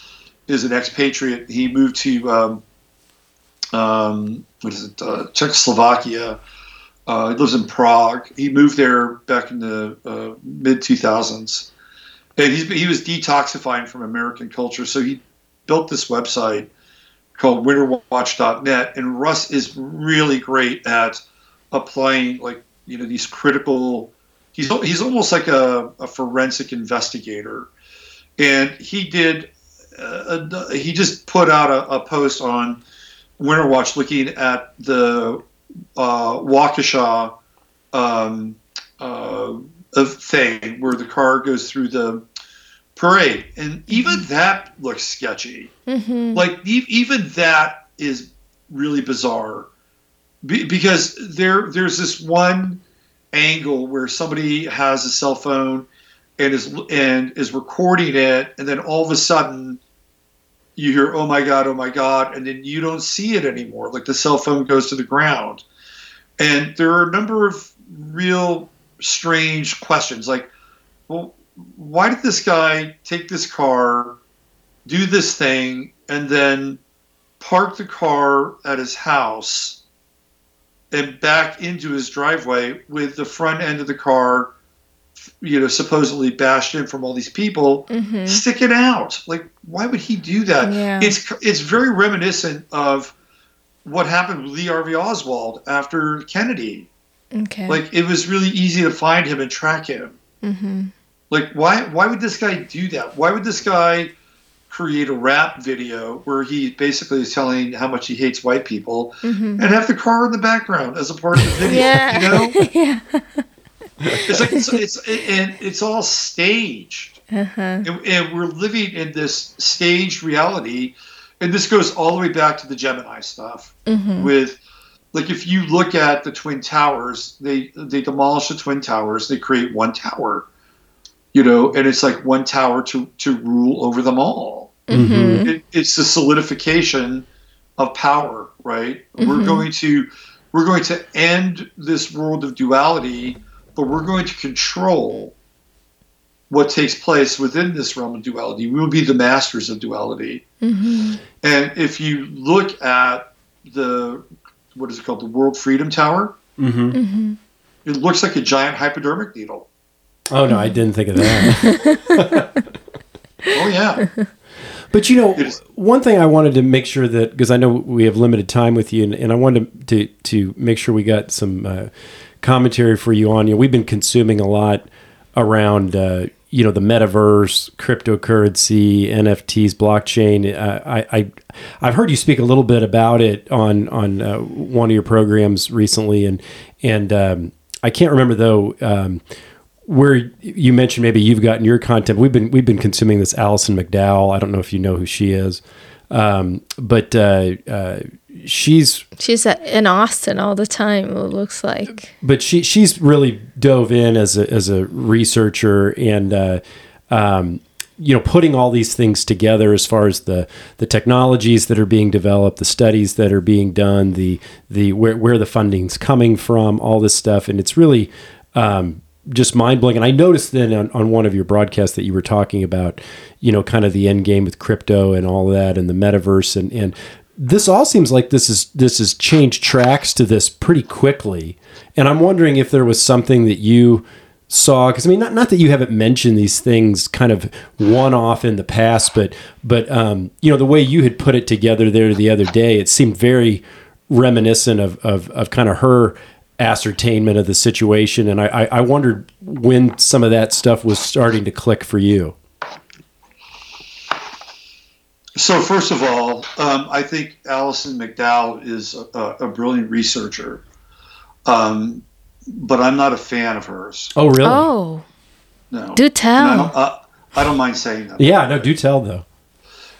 is an expatriate. He moved to um, um, what is it, uh, Czechoslovakia. Uh, he lives in Prague. He moved there back in the uh, mid 2000s, and he was detoxifying from American culture. So he built this website called WinterWatch.net, and Russ is really great at applying like you know these critical. He's he's almost like a, a forensic investigator, and he did uh, he just put out a, a post on Winter Watch looking at the uh, Waukesha um, uh, of thing where the car goes through the parade, and even that looks sketchy. Mm-hmm. Like e- even that is really bizarre Be- because there there's this one angle where somebody has a cell phone and is and is recording it, and then all of a sudden you hear "Oh my god, oh my god," and then you don't see it anymore. Like the cell phone goes to the ground, and there are a number of real strange questions. Like, well, why did this guy take this car, do this thing, and then park the car at his house? and back into his driveway with the front end of the car, you know, supposedly bashed in from all these people Mm-hmm. sticking out. Like, why would he do that? Yeah. It's it's very reminiscent of what happened with Lee Harvey Oswald after Kennedy. Okay. Like, it was really easy to find him and track him. mm-hmm. Like, why why would this guy do that? Why would this guy create a rap video where he basically is telling how much he hates white people Mm-hmm. and have the car in the background as a part of the video? Yeah. You know, yeah. It's like it's, it's and it's all staged. Uh-huh. and, and we're living in this staged reality and this goes all the way back to the gemini stuff Mm-hmm. with like if you look at the twin towers they they demolish the twin towers they create one tower you know and it's like one tower to to rule over them all Mm-hmm. it, it's the solidification of power right we're Mhm. going to we're going to end this world of duality but we're going to control what takes place within this realm of duality. We will be the masters of duality. Mm-hmm. and if you look at the what is it called? The world freedom tower? Hmm Mm-hmm. it looks like a giant hypodermic needle. Oh no, I didn't think of that. oh yeah. But you know, one thing I wanted to make sure that because I know we have limited time with you, and, and I wanted to to make sure we got some uh, commentary for you on. You know, we've been consuming a lot around uh, you know the metaverse, cryptocurrency, NFTs, blockchain. Uh, I, I I've heard you speak a little bit about it on on uh, one of your programs recently, and and um, I can't remember though. Um, where you mentioned maybe you've gotten your content. We've been we've been consuming this Alison McDowell. I don't know if you know who she is, um, but uh, uh, she's She's in Austin all the time. It looks like. but she she's really dove in as a as a researcher and uh, um, you know putting all these things together as far as the the technologies that are being developed, the studies that are being done, the the where where the funding's coming from, all this stuff, and it's really. Um, just mind blowing. And I noticed then on, on one of your broadcasts that you were talking about, you know, kind of the end game with crypto and all that and the metaverse and, and this all seems like this is this has changed tracks to this pretty quickly. And I'm wondering if there was something that you saw because I mean not not that you haven't mentioned these things kind of one off in the past, but but um, you know, the way you had put it together there the other day, it seemed very reminiscent of of, of kind of her ascertainment of the situation and I, I I wondered when some of that stuff was starting to click for you. So first of all, um, I think Alison McDowell is a, a brilliant researcher, um, but I'm not a fan of hers. Oh really? Oh, No, do And I tell. don't, uh, I don't mind saying that. Yeah, no, do tell though.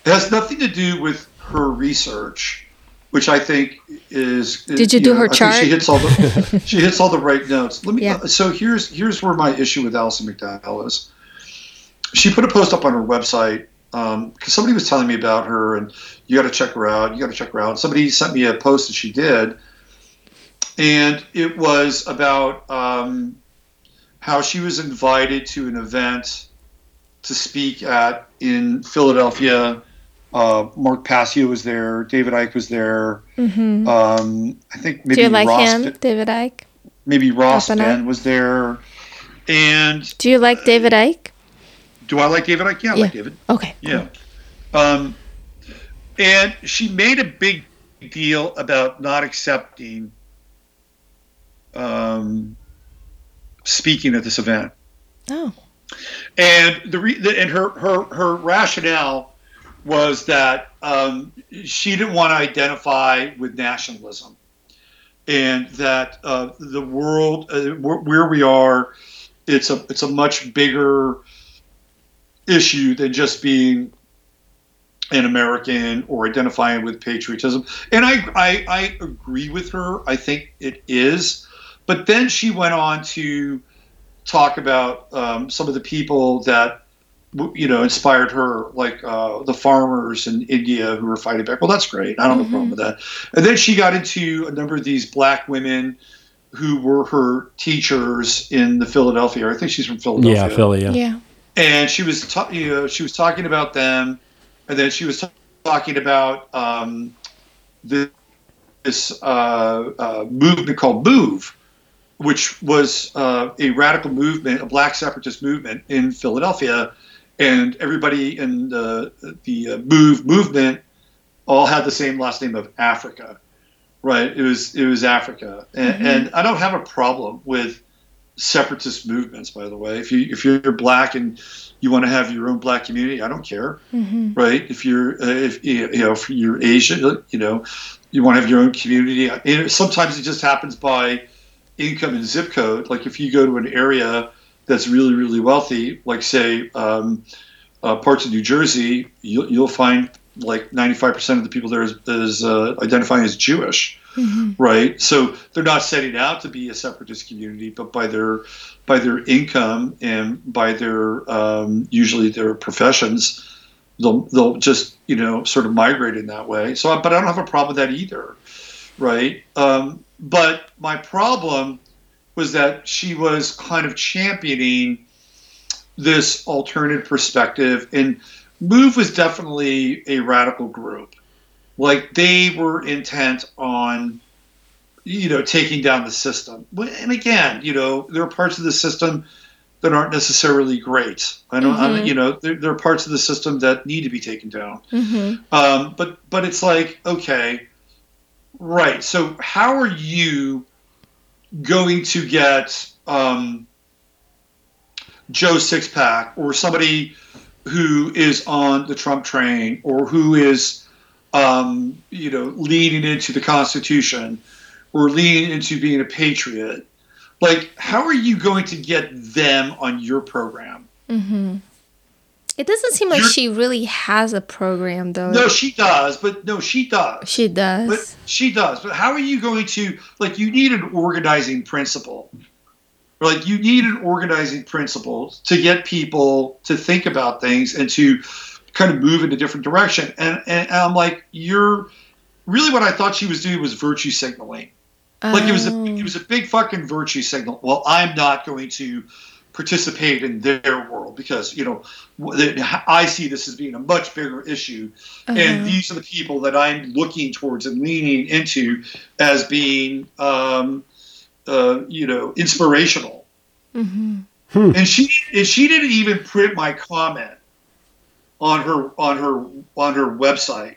It has nothing to do with her research, which I think is. Did you do her I chart? She hits all the she hits all the right notes. Let me. Yeah. So here's here's where my issue with Alison McDowell is. She put a post up on her website because somebody was telling me about her, and you got to check her out. You got to check her out. Somebody sent me a post that she did, and it was about um, how she was invited to an event to speak at in Philadelphia. Uh, Mark Passio was there. David Icke was there. hmm Um, I think maybe Do you like Ross, him, David Icke? maybe Ross? Ben was there. And Do you like David Icke? Do I like David Icke? Yeah, I like David. Okay. Yeah. Um, and she made a big deal about not accepting um, speaking at this event. Oh. and the, re- the and her her her rationale was that um, she didn't want to identify with nationalism, and that uh, the world uh, where we are it's a it's a much bigger issue than just being an American or identifying with patriotism. And I, I, I agree with her. I think it is. But then she went on to talk about um, some of the people that you know inspired her, like uh, the farmers in India who were fighting back. Well, that's great. I don't have a problem with that. And then she got into a number of these black women who were her teachers in the Philadelphia. I think she's from Philadelphia. Yeah, Philly. Yeah. Yeah. And she was ta- you know she was talking about them and then she was t- talking about um, this, this uh, uh, movement called move which was uh, a radical movement a black separatist movement in philadelphia. And everybody in the, the uh, move movement all had the same last name of africa right? It was it was africa. And, and i don't have a problem with separatist movements by the way. If you if you're black and you want to have your own black community i don't care right? If you're uh, if you know if you're asian you know you want to have your own community. And sometimes it just happens by income and zip code. Like if you go to an area that's really really wealthy like say um, uh, parts of new jersey you'll, you'll find like 95% of the people there is, is uh, identifying as jewish right? So they're not setting out to be a separatist community, but by their by their income and by their um, usually their professions, they'll they'll just you know sort of migrate in that way. So, but I don't have a problem with that either, right? Um, but my problem was that she was kind of championing this alternative perspective, and Move was definitely a radical group. Like they were intent on you know taking down the system. And again you know there are parts of the system that aren't necessarily great. I don't I don't- you know there, there are parts of the system that need to be taken down. Um, but but it's like okay right so how are you going to get um, joe sixpack or somebody who is on the trump train or who is um, you know, leading into the Constitution or leading into being a patriot, like, how are you going to get them on your program? Mm-hmm. It doesn't seem like You're- she really has a program though. No, she does, but no, she does. she does. But she does. But how are you going to like? You need an organizing principle. Like you need an organizing principle to get people to think about things and to kind of move in a different direction. And, and I'm like, you're really what I thought she was doing was virtue signaling. Like it was a Oh. it was a big fucking virtue signal. Well, I'm not going to participate in their world because you know I see this as being a much bigger issue, and these are the people that I'm looking towards and leaning into as being um, uh, you know inspirational. Mm-hmm. And she and she didn't even print my comment on her on her on her website,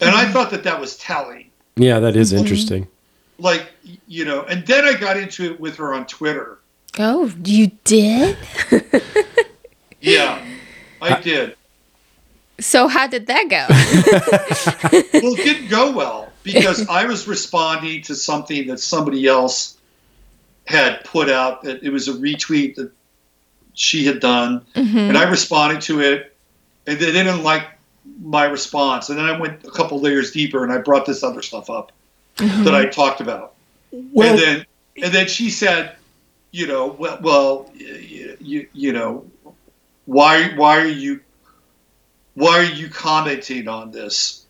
and I mm-hmm. thought that that was telling. Yeah, that is mm-hmm. interesting. like you know and then i got into it with her on twitter. Oh, you did? yeah i did. So how did that go? well it didn't go well because i was responding to something that somebody else had put out that it was a retweet that she had done. Mm-hmm. And i responded to it and they didn't like my response. And then i went a couple layers deeper and i brought this other stuff up mm-hmm. that i talked about. Well, and then and then she said, you know, well, well you, you, you know, why why are you why are you commenting on this?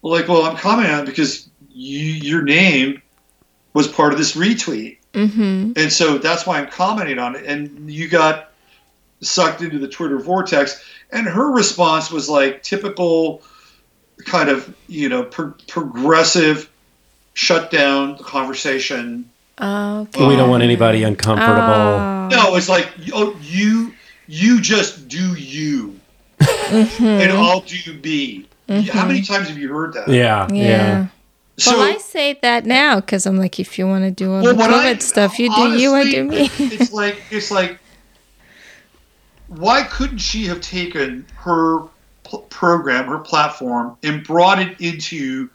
Like, well, I'm commenting on it because you, your name was part of this retweet, mm-hmm. and so that's why I'm commenting on it. And you got sucked into the Twitter vortex, and her response was like typical, kind of you know pro- progressive, shut down the conversation. Okay. we don't want anybody uncomfortable. Oh. No, it's like oh, you you just do you, and I'll do me. How many times have you heard that? Yeah, yeah. Yeah. So, well, I say that now because I'm like, if you want to do all well, the COVID I- stuff, you do you, I do me. it's like it's like, why couldn't she have taken her pl- program, her platform, and brought it into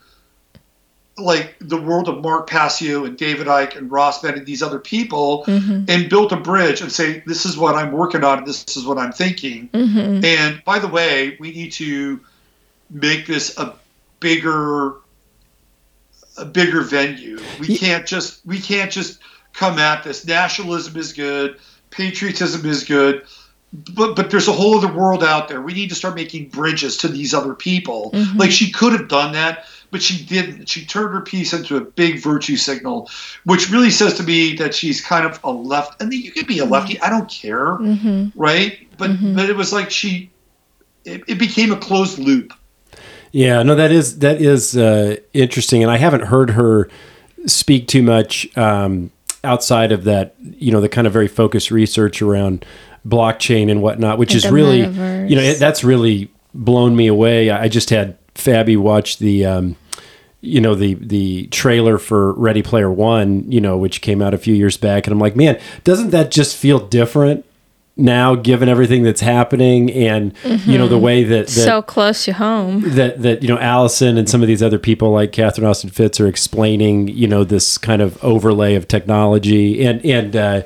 like the world of Mark Passio and David Icke and Ross Bennett and these other people Mm-hmm. and built a bridge and say, this is what I'm working on, this is what I'm thinking. Mm-hmm. And by the way, we need to make this a bigger a bigger venue. We can't just we can't just come at this. Nationalism is good, patriotism is good, but but there's a whole other world out there. We need to start making bridges to these other people. Mhm. Like she could have done that, but she didn't. She turned her piece into a big virtue signal, which really says to me that she's kind of a left. And you could be a lefty. I don't care Mm-hmm. right? But Mhm. but it was like she, it, it became a closed loop. Yeah, no, that is that is uh, interesting, and I haven't heard her speak too much um, outside of that. You know, the kind of very focused research around blockchain and whatnot, which And is really, metaverse. you know, it, that's really blown me away. I just had Fabi watch the. Um, you know the the trailer for Ready Player One, you know, which came out a few years back, and I'm like, man, doesn't that just feel different now, given everything that's happening, and you know the way that, that so close to home. that that you know Alison and some of these other people like Catherine Austin Fitts are explaining you know this kind of overlay of technology and and uh,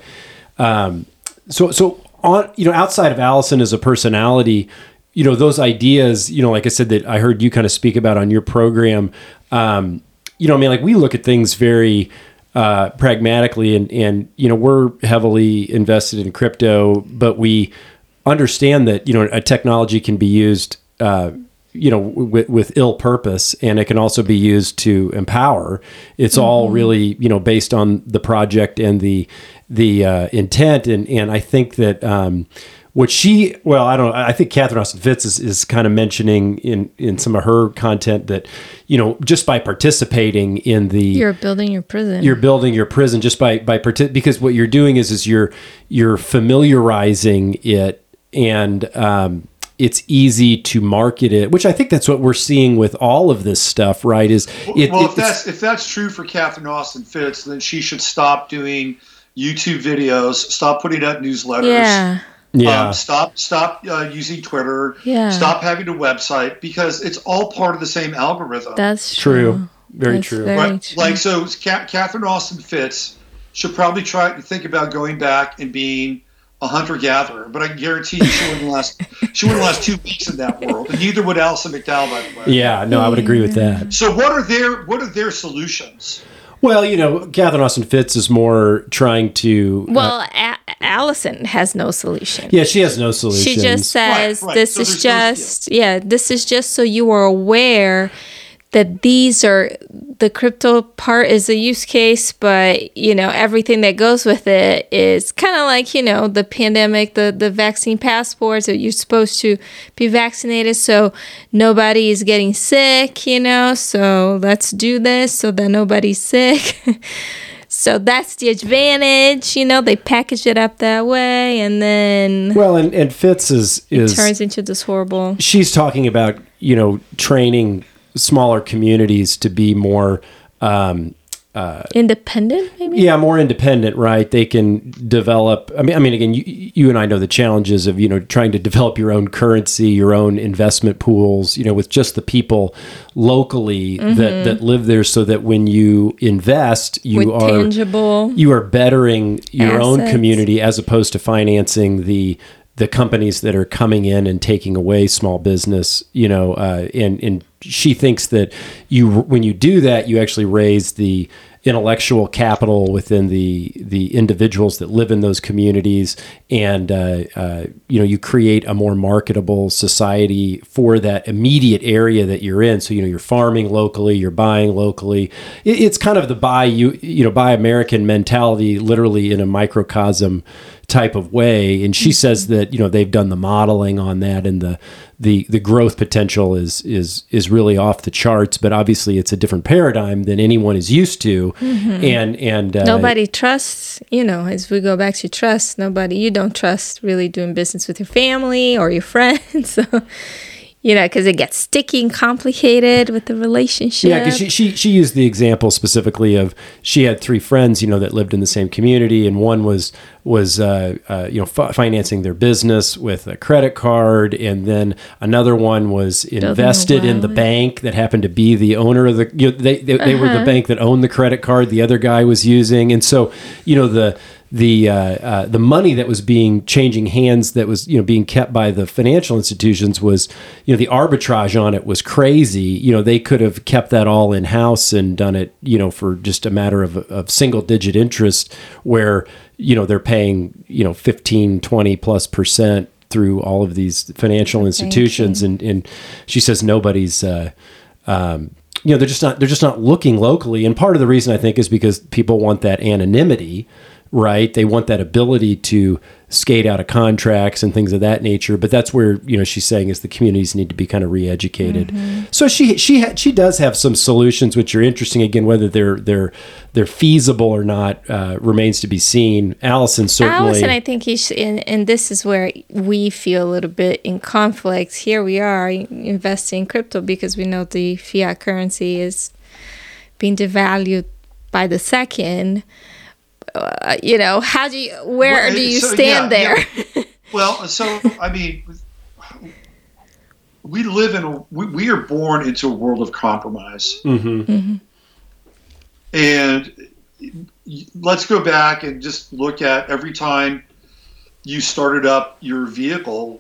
um, so so on you know outside of Alison as a personality you know those ideas you know like I said that I heard you kind of speak about on your program um, you know I mean like we look at things very uh, pragmatically and and you know we're heavily invested in crypto but we understand that you know a technology can be used uh, you know with, with ill purpose and it can also be used to empower. It's all really you know based on the project and the the uh, intent and and I think that um, what she well I don't know I think Catherine Austin Fitts is, is kind of mentioning in in some of her content that you know just by participating in the You're building your prison. you're building your prison just by by partic- because what you're doing is is you're you're familiarizing it and um, it's easy to market it which i think that's what we're seeing with all of this stuff right is it, well, it- if that's if that's true for Catherine Austin Fitts, then she should stop doing YouTube videos, stop putting out newsletters. yeah. Yeah Um, stop stop uh, using Twitter. Yeah. Stop having a website because it's all part of the same algorithm. That's true true. very That's true very- Right? true. Like so, Ca- Catherine Austin Fitts should probably try to think about going back and being a hunter gatherer. But I can guarantee you, she wouldn't last. she wouldn't last two weeks in that world, and neither would Alison McDowell, by the way. yeah no i would agree with that So what are their what are their solutions? Well you know catherine austin fitts is more trying to uh, Well, a- Alison has no solution. yeah she has no solution She just says Right, right. this So is there's no- just yeah, this is just so you are aware that these are the crypto part is a use case, but you know everything that goes with it is kind of like you know the pandemic, the the vaccine passports that you're supposed to be vaccinated, so nobody is getting sick. You know, so let's do this so that nobody's sick. So that's the advantage, you know. They package it up that way, and then well and, and fitts is is turns into this horrible. she's talking about you know training smaller communities to be more um, Independent, maybe. yeah more independent right they can develop i mean i mean again you, you and i know the challenges of you know trying to develop your own currency your own investment pools you know with just the people locally Mm-hmm. that that live there so that when you invest you With are tangible. you are bettering your own community as opposed to financing the the companies that are coming in and taking away small business you know uh, and and she thinks that you when you do that you actually raise the intellectual capital within the the individuals that live in those communities. And uh, uh, you know you create a more marketable society for that immediate area that you're in. So you know you're farming locally you're buying locally. It, it's kind of the buy you you know buy american mentality literally in a microcosm type of way. And she says that you know they've done the modeling on that and the the the growth potential is is is really off the charts. But obviously it's a different paradigm than anyone is used to. And and uh, Nobody trusts, you know, as we go back to trust, nobody, you don't trust really doing business with your family or your friends. So, you know, because it gets sticky and complicated with the relationship. Yeah, because she, she she used the example specifically of she had three friends, you know, that lived in the same community, and one was was uh, uh, you know fi- financing their business with a credit card, and then another one was invested in the bank that happened to be the owner of the. You know, they they, they were Uh-huh. the bank that owned the credit card the other guy was using, and so you know the the uh, uh, the money that was being changing hands that was you know being kept by the financial institutions was you know the arbitrage on it was crazy. You know they could have kept that all in house and done it you know for just a matter of, of single digit interest where you know they're paying you know 15 20 plus percent through all of these financial institutions. and and she says nobody's uh, um, you know they're just not they're just not looking locally. And part of the reason i think is because people want that anonymity right they want that ability to skate out of contracts and things of that nature but that's where you know she's saying is the communities need to be kind of re-educated so she she ha- she does have some solutions which are interesting again whether they're they're they're feasible or not uh, remains to be seen alison certainly Alison, I think he should, and, and this is where we feel a little bit in conflict. Here we are investing in crypto because we know the fiat currency is being devalued by the second. Uh, you know, how do you, where Well, do you so, stand yeah, there? yeah. Well, so I mean, we live in a we, we are born into a world of compromise, Mhm. and let's go back and just look at every time you started up your vehicle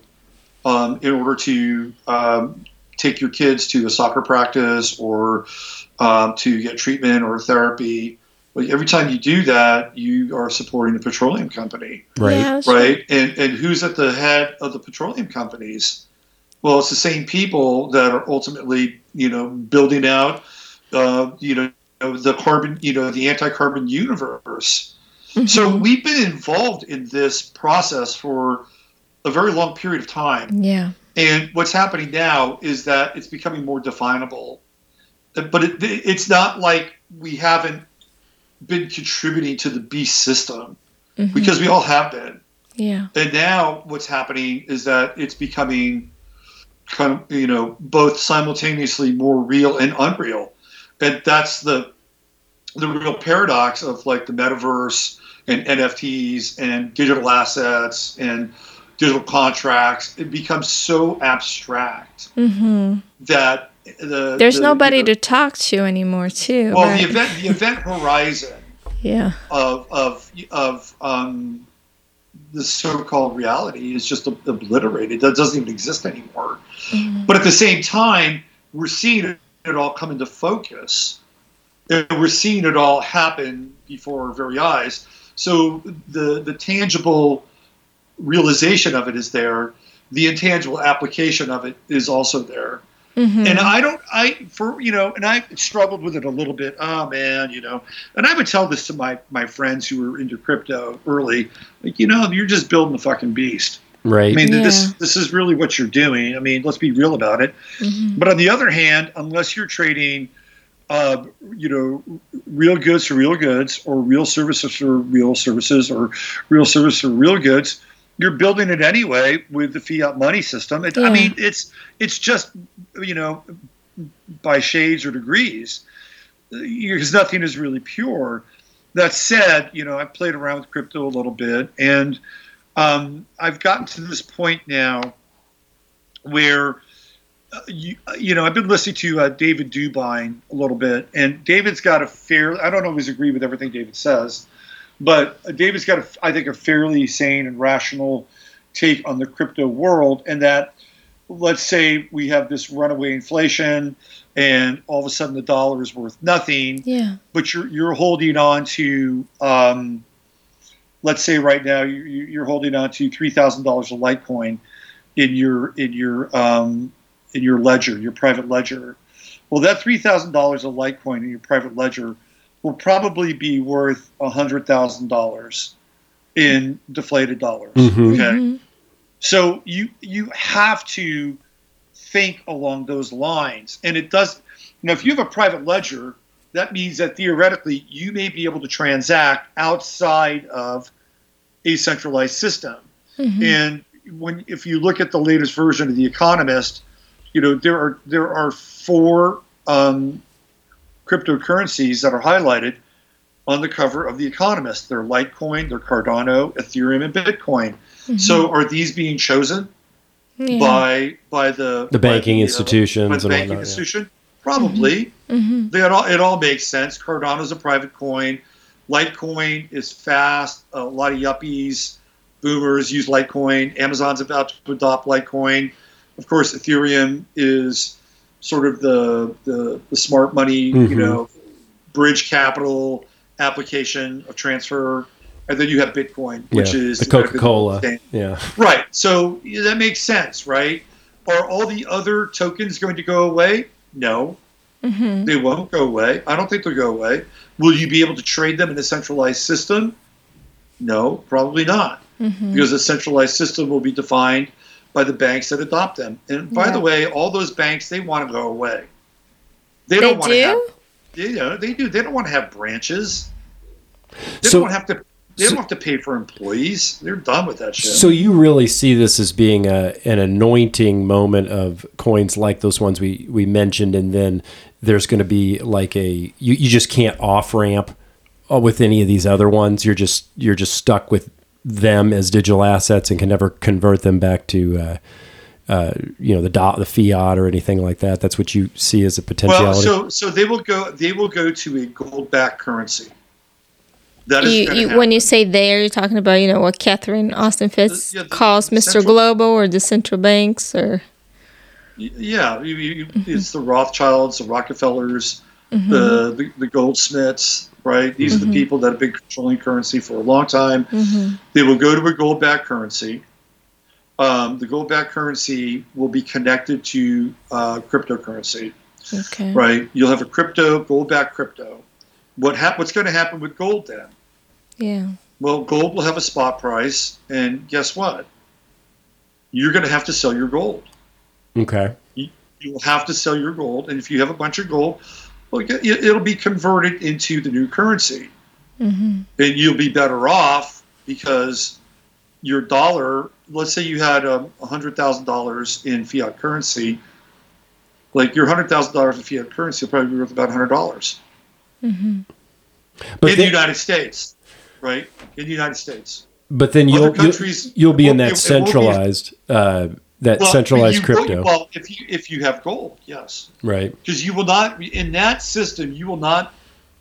um, in order to um, take your kids to a soccer practice or um, to get treatment or therapy. Like every time you do that, you are supporting the petroleum company right Yeah, sure. right? And and who's at the head of the petroleum companies? Well, it's the same people that are ultimately, you know, building out, uh, you know, the carbon, you know, the anti-carbon universe. So we've been involved in this process for a very long period of time. Yeah. And what's happening now is that it's becoming more definable. But it, it's not like we haven't been contributing to the beast system Mhm. because we all have been. Yeah. And now what's happening is that it's becoming kind of, you know, both simultaneously more real and unreal. And that's the the real paradox of like the metaverse and NFTs and digital assets and digital contracts. It becomes so abstract hmm that the There's the- nobody you know, to talk to anymore, too. well right? the event the event horizon yeah. of of of um, the so-called reality is just obliterated. That doesn't even exist anymore. Mhm. But at the same time, we're seeing it all come into focus, and we're seeing it all happen before our very eyes. So the the tangible realization of it is there. The intangible application of it is also there Mhm. and I don't, I for you know, and I struggled with it a little bit. Oh man, you know, and I would tell this to my my friends who were into crypto early, like you know, you're just building a fucking beast. right I mean, Yeah. this this is really what you're doing. I mean, let's be real about it. Mhm. But on the other hand, unless you're trading, uh, you know, real goods for real goods, or real services for real services, or real service for real goods, you're building it anyway with the fiat money system. It, Yeah. I mean, it's it's just you know, by shades or degrees, because nothing is really pure. That said, you know, I've played around with crypto a little bit, and um, I've gotten to this point now where uh, you, you know, I've been listening to uh, David Dubine a little bit, and David's got a fair. I don't always agree with everything David says, but David's got, a, I think, a fairly sane and rational take on the crypto world, and that let's say we have this runaway inflation, and all of a sudden the dollar is worth nothing, Yeah. but you're you're holding on to. Um, let's say right now you, you- you're holding on to three thousand dollars of Litecoin in your in your um, in your ledger, your private ledger. Well, that three thousand dollars of Litecoin in your private ledger will probably be worth hundred thousand dollars in deflated dollars. Mhm. Okay, Mhm. so you you have to think along those lines, and it does. You know, if you have a private ledger, that means that theoretically you may be able to transact outside of a centralized system. Mhm. And when if you look at the latest version of The Economist, you know there are there are four um, cryptocurrencies that are highlighted on the cover of The Economist. They're Litecoin, they're Cardano, Ethereum, and Bitcoin. So are these being chosen Yeah. by by the The by banking uh, institutions by the banking whatnot, yeah. institution? Probably. hmm They all, it all makes sense. Cardano is a private coin. Litecoin is fast. A lot of yuppies, boomers use Litecoin. Amazon's about to adopt Litecoin. Of course, Ethereum is sort of the the, the smart money, you Mhm. know, bridge capital application of transfer. And then you have Bitcoin, which Yeah, is the Coca Cola. Yeah. Right. So yeah, that makes sense, right? Are all the other tokens going to go away? No. hmm They won't go away. I don't think they'll go away. Will you be able to trade them in a centralized system? No, probably not, hmm because a centralized system will be defined by the banks that adopt them. And by Yeah. the way, all those banks they want to go away. They They don't want to have. do? You know, they do. They don't want to have branches. They So- don't have to. They so- don't have to pay for employees. They're done with that shit. So you really see this as being a an anointing moment of coins like those ones we we mentioned, and then there's going to be like a you, you just can't off ramp uh, with any of these other ones. You're just you're just stuck with them as digital assets and can never convert them back to. Uh, uh, you know the dot, the fiat or anything like that. That's what you see as a Well, so so they will go. They will go to a gold-backed currency. That is You, gonna you, when you say there, you're talking about you know what Catherine Austin Fitts Yeah, the calls Mr. central- Global or the central banks or yeah, you, you, it's the Rothschilds, the Rockefellers, Mm-hmm. the, the the goldsmiths. Right, these are the people that have been controlling currency for a long time. Mhm. They will go to a gold-backed currency. Um, the gold-backed currency will be connected to uh, cryptocurrency. okay. Right, you'll have a crypto, gold-backed crypto. What hap- What's going to happen with gold then? Yeah. Well, gold will have a spot price, and guess what? You're going to have to sell your gold. okay. You will have to sell your gold, and if you have a bunch of gold, well, it- it'll be converted into the new currency, hmm and you'll be better off because your dollar. Let's say you had um, hundred thousand dollars in fiat currency. Like your hundred thousand dollars in fiat currency will probably be worth about hundred dollars hmm But in the United States, right? In the United States. but then other you'll, you'll you'll be in that be- be- centralized uh, that Well, centralized you will- crypto, well, if you if you have gold, yes. right? because you will not in that system you will not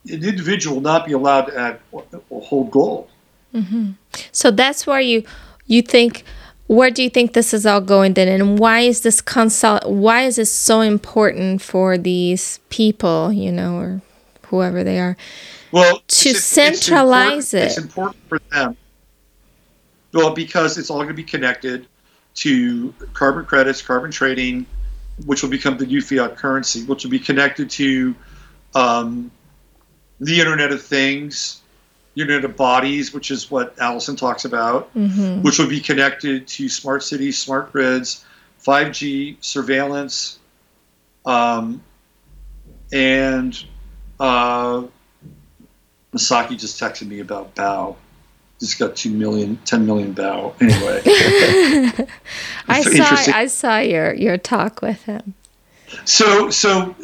an individual will not be allowed to add or hold gold mm-hmm. So that's where you you think where do you think this is all going then and why is this consol why is this so important for these people, you know, or whoever they are? well To it's- it's centralize important- it's it. important for them well because it's all going to be connected to carbon credits carbon trading which will become the new fiat currency which will be connected to um, the internet of things internet of bodies which is what alison talks about hmm which will be connected to smart cities, smart grids, 5G surveillance, um, and uh, Masaki just texted me about Bow. He's got 2 million, 10 million Bow. Anyway, I saw. I saw your your talk with him. so so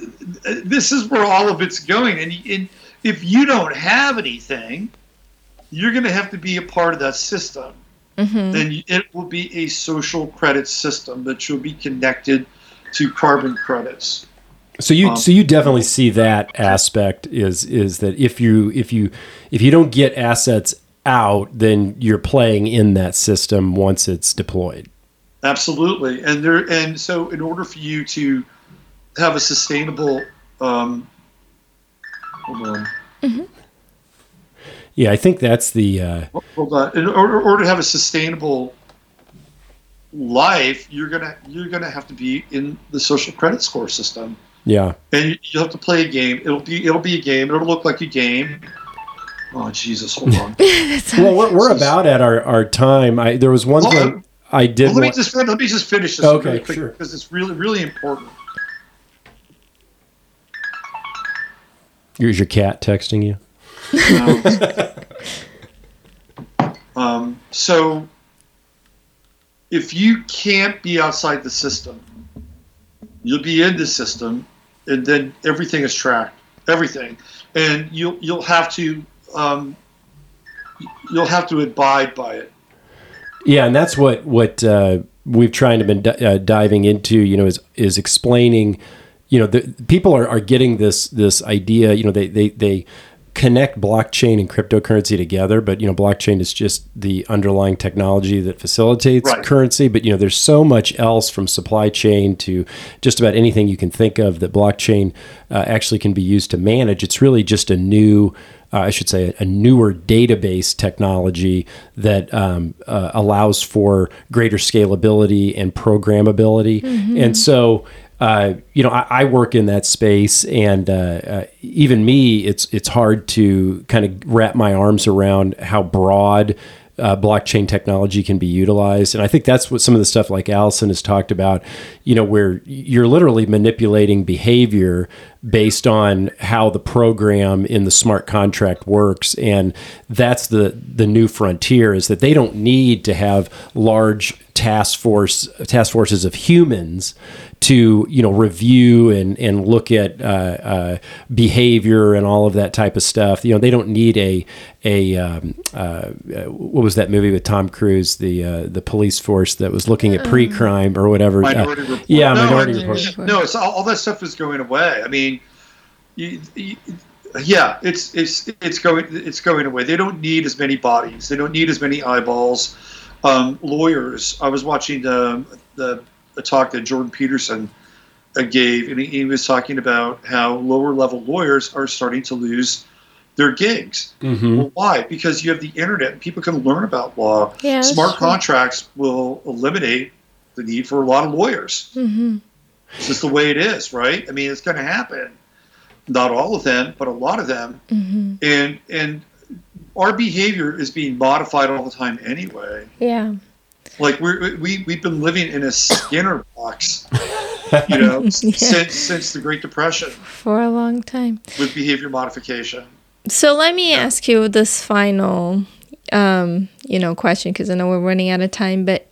uh, this is where all of it's going. And, and if you don't have anything, you're going to have to be a part of that system. hmm then it will be a social credit system that you'll be connected to carbon credits. So you Um, so you definitely see that aspect is is that if you if you if you don't get assets out, then you're playing in that system once it's deployed. Absolutely, and there and so in order for you to have a sustainable, um, hold on, Mm-hmm. Yeah, I think that's the uh, hold on, in order, order to have a sustainable life, you're gonna you're gonna have to be in the social credit score system. yeah. and you- you'll have to play a game. It'll be it'll be a game. It'll look like a game. Oh Jesus! Hold on. Well, we're, we're about at our, our time. I there was one Well, thing I did. Well, let me just let me just finish this Okay, really quick sure. because it's really really important. Here's your cat texting you. Um, so, if you can't be outside the system, you'll be in the system, and then everything is tracked. Everything, and you'll you'll have to um, you'll have to abide by it. Yeah, and that's what what uh, we've trying to been uh, diving into. You know, is is explaining. You know, the people are, are getting this this idea. You know, they they they connect blockchain and cryptocurrency together but you know blockchain is just the underlying technology that facilitates Right. currency but you know there's so much else from supply chain to just about anything you can think of that blockchain uh, actually can be used to manage it's really just a new uh, I should say, a newer database technology that um, uh, allows for greater scalability and programmability. And so, uh, you know, I, I work in that space, and uh, uh, even me, it's it's hard to kind of wrap my arms around how broad uh, blockchain technology can be utilized. And I think that's what some of the stuff like Alison has talked about, you know, where you're literally manipulating behavior based on how the program in the smart contract works. And that's the, the new frontier is that they don't need to have large task force task forces of humans to you know review and and look at uh, uh, behavior and all of that type of stuff. You know they don't need a a um, uh, what was that movie with Tom Cruise the uh, the police force that was looking at pre crime or whatever. Uh, Minority Report. yeah, no, Minority I- Report. No, it's all, all that stuff is going away. I mean, you, you, yeah, it's it's it's going it's going away. They don't need as many bodies. They don't need as many eyeballs. Um, lawyers. I was watching the the, the talk that Jordan Peterson uh, gave, and he, he was talking about how lower level lawyers are starting to lose their gigs. Mhm. Well, why? Because you have the internet and people can learn about law. Yeah, Smart true. contracts will eliminate the need for a lot of lawyers. hmm It's just the way it is, right? I mean, it's going to happen. Not all of them, but a lot of them. hmm And and our behavior is being modified all the time anyway. Yeah. Like we're, we we've been living in a Skinner box, you know, Yeah. since since the Great Depression For a long time. with behavior modification. So let me ask you this final, um, you know, question because I know we're running out of time. But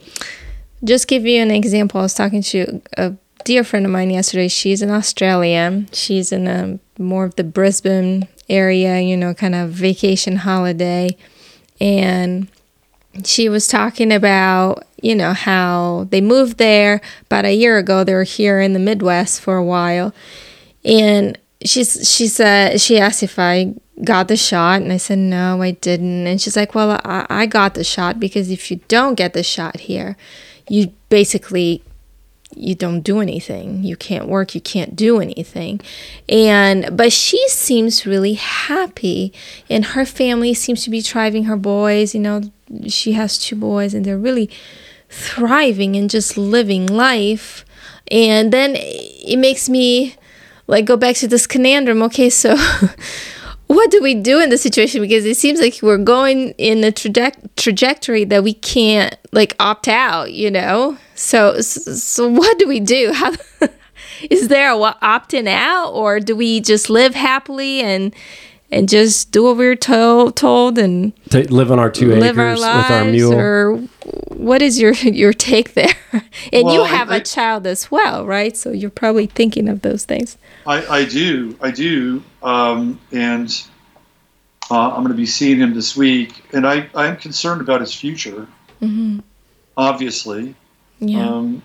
just give you an example. I was talking to a dear friend of mine yesterday. She's in Australia. She's in a more of the Brisbane area, you know, kind of vacation holiday, and she was talking about you know how they moved there about a year ago. They were here in the Midwest for a while, and she's she said she asked if I got the shot, and I said no, I didn't. And she's like, well, I, I got the shot because if you don't get the shot here, you basically you don't do anything. You can't work. You can't do anything. And but she seems really happy, and her family seems to be thriving. Her boys, you know, she has two boys, and they're really thriving and just living life. And then it makes me like go back to this conundrum. Okay, so what do we do in this situation? Because it seems like we're going in a traje- trajectory that we can't like opt out. You know, so so, what do we do? How is there a opting out, or do we just live happily and and just do what we're told told and To live on our two live our acres lives, with our mule. or what is your your take there? and you Well, I- have a I- child as well, right? So you're probably thinking of those things. I, I do, I do, um, and uh, I'm going to be seeing him this week, and I I'm concerned about his future, hmm obviously. Yeah. Um,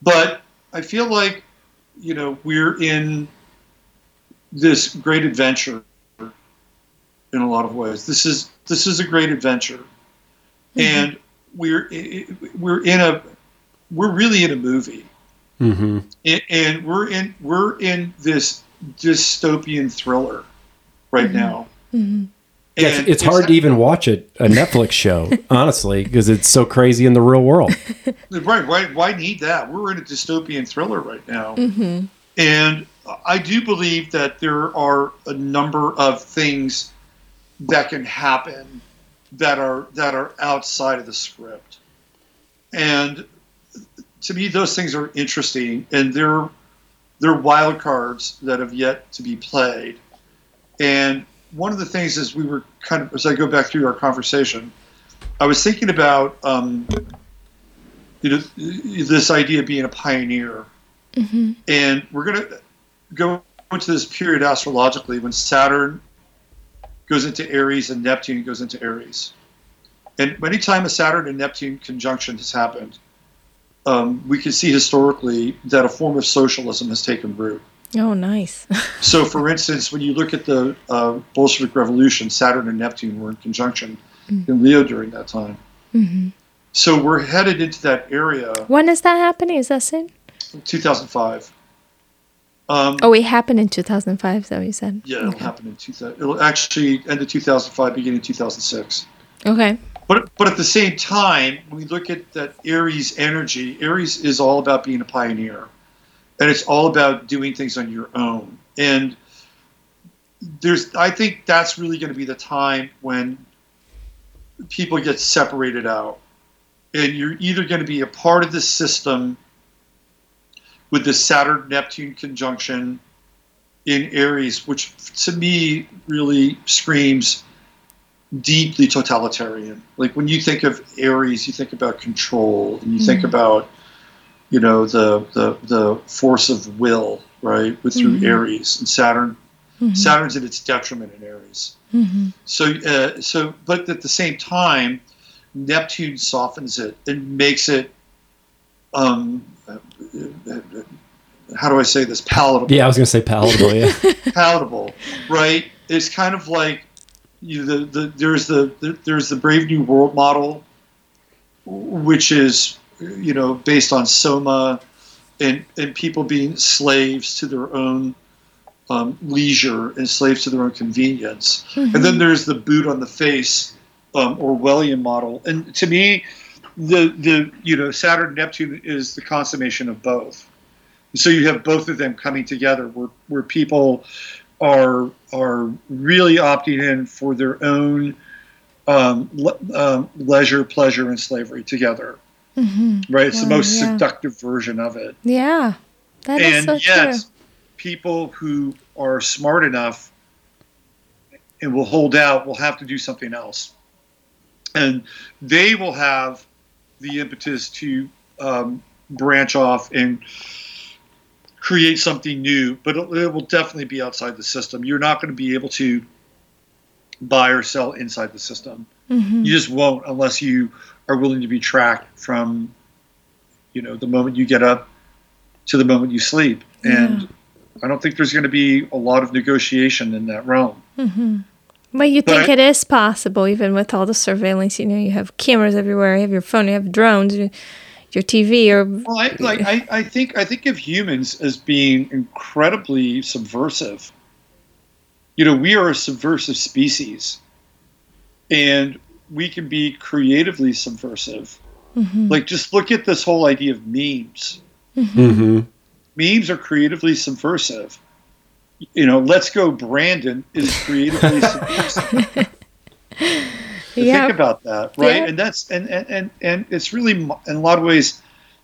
but I feel like, you know, we're in this great adventure in a lot of ways. This is this is a great adventure, and we're i- i- we're in a we're really in a movie, hmm and, and we're in we're in this dystopian thriller right now. hmm Yeah, it's, it's hard to even watch it a Netflix show, honestly, because it's so crazy in the real world. Right. Why, why need that? We're in a dystopian thriller right now. hmm And I do believe that there are a number of things that can happen that are that are outside of the script. And to me those things are interesting and they're they're wild cards that have yet to be played. And one of the things is we were kind of as I go back through our conversation, I was thinking about um, you know this idea of being a pioneer hmm and we're going to go into this period astrologically when Saturn goes into Aries and Neptune goes into Aries. And anytime a Saturn and Neptune conjunction has happened, um, we can see historically that a form of socialism has taken root. Oh, nice. So, for instance, when you look at the uh, Bolshevik Revolution, Saturn and Neptune were in conjunction in Leo during that time. hmm So, we're headed into that area, When is that happening? Is that soon? 2005. Um, Oh, it happened in 2005, so you said. Yeah, it'll Okay. happen in 2000. It'll actually end in 2005, beginning of 2006. Okay. But but at the same time, when we look at that Aries energy, Aries is all about being a pioneer, and it's all about doing things on your own. And there's, I think that's really going to be the time when people get separated out, and you're either going to be a part of the system with the Saturn Neptune conjunction in Aries, which to me really screams deeply totalitarian. Like when you think of Aries, you think about control, and you think Mhm. about you know the the the force of will, right? With through Mhm. Aries and Saturn. Mhm. Saturn's at its detriment in Aries. Mhm. So uh, so, but at the same time, Neptune softens it and makes it. Um, how do I say this? Palatable Yeah, I was going to say palatable. Yeah. palatable, right? It's kind of like you know, the, the there's the, the there's the Brave New World model, which is you know based on soma, and and people being slaves to their own um, leisure and slaves to their own convenience. Mhm. And then there's the boot on the face um, Orwellian model. And to me, the the you know Saturn Neptune is the consummation of both. So you have both of them coming together, where where people are are really opting in for their own um, le- um, leisure, pleasure, and slavery together. Mhm. Right? It's the most yeah. seductive version of it Yeah. That is and so yet true. people who are smart enough and will hold out will have to do something else and they will have the impetus to um, branch off and create something new but it, it will definitely be outside the system. You're not going to be able to buy or sell inside the system. Mhm. you just won't unless you are willing to be tracked from you know the moment you get up to the moment you sleep. And i don't think there's going to be a lot of negotiation in that realm. Mhm. But you think I- it is possible, even with all the surveillance. You know, you have cameras everywhere. You have your phone. You have drones. you- Your TV. Or well I, like I, I think i think of humans as being incredibly subversive you know we are a subversive species and we can be creatively subversive Mhm. like just look at this whole idea of memes hmm memes are creatively subversive. You know, let's go Brandon is creatively subversive. yeah. Think about that, right? Yeah. And that's and, and and and it's really in a lot of ways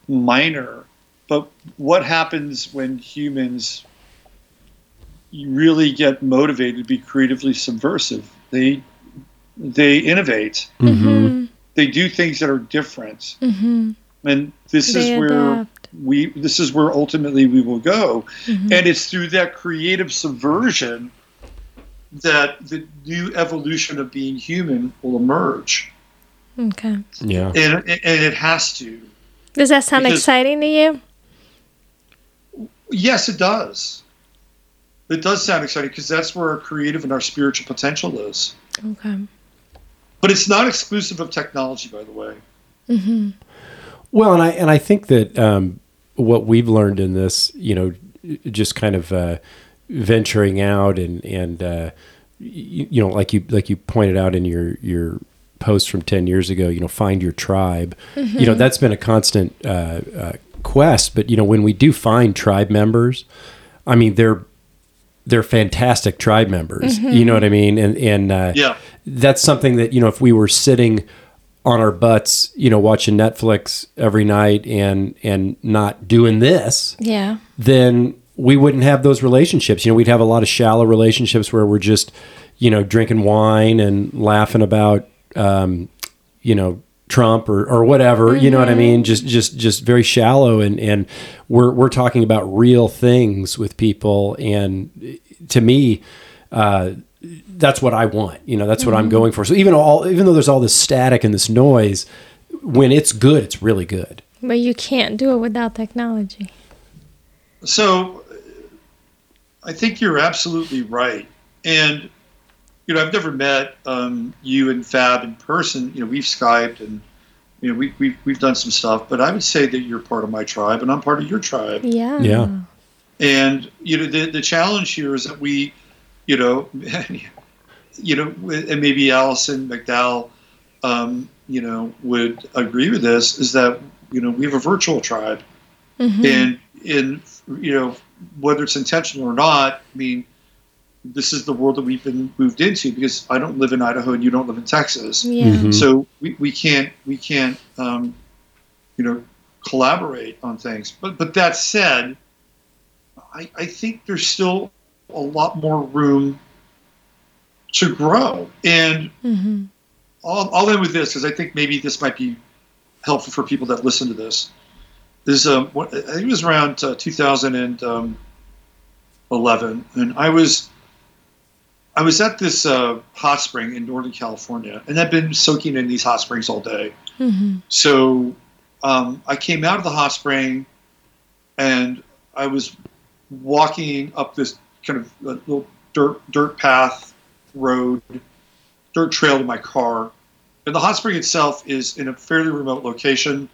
minor, but what happens when humans really get motivated to be creatively subversive? They they innovate. hmm Mhm. They do things that are different. Mhm. And this They is where adapt. We this is where ultimately we will go. Mhm. and it's through that creative subversion that the new evolution of being human will emerge Okay. Yeah. and, and it has to Does that sound Because- exciting to you? yes it does it does sound exciting because that's where our creative and our spiritual potential is Okay. but it's not exclusive of technology by the way Mm-hmm. Well, and I and I think that um, what we've learned in this, you know, just kind of uh, venturing out and and uh, you, you know, like you like you pointed out in your your post from ten years ago, you know, find your tribe. You know, that's been a constant uh, uh, quest. But you know, when we do find tribe members, I mean, they're they're fantastic tribe members. You know what I mean? And and uh, yeah that's something that you know if we were sitting on our butts you know watching netflix every night and and not doing this Yeah. then we wouldn't have those relationships. You know we'd have a lot of shallow relationships where we're just you know drinking wine and laughing about um, you know Trump or, or whatever. You know what I mean? Just just just very shallow. And and we're we're talking about real things with people. And to me uh, that's what I want. You know, that's what I'm going for. So even all even though there's all this static and this noise, when it's good, it's really good. But you can't do it without technology. So I think you're absolutely right. And, you know, I've never met um, you and Fab in person. You know, we've Skyped and, you know, we, we've, we've done some stuff, but I would say that you're part of my tribe and I'm part of your tribe. Yeah. Yeah. And, you know, the, the challenge here is that we, you know, you know, and maybe Alison McDowell, um, you know, would agree with this is that, you know, we have a virtual tribe. Mhm. and in you know whether it's intentional or not i mean this is the world that we've been moved into because i don't live in idaho and you don't live in texas yeah. Mhm. so we, we can't we can't um, you know collaborate on things but but that said i i think there's still a lot more room to grow and hmm I'll, I'll end with this because I think maybe this might be helpful for people that listen to this. Is um, what, I think it was around uh, 2011, and I was I was at this uh, hot spring in Northern California, and I've been soaking in these hot springs all day. hmm So um, I came out of the hot spring, and I was walking up this kind of uh, little dirt dirt path road, dirt trail to my car. And the hot spring itself is in a fairly remote location.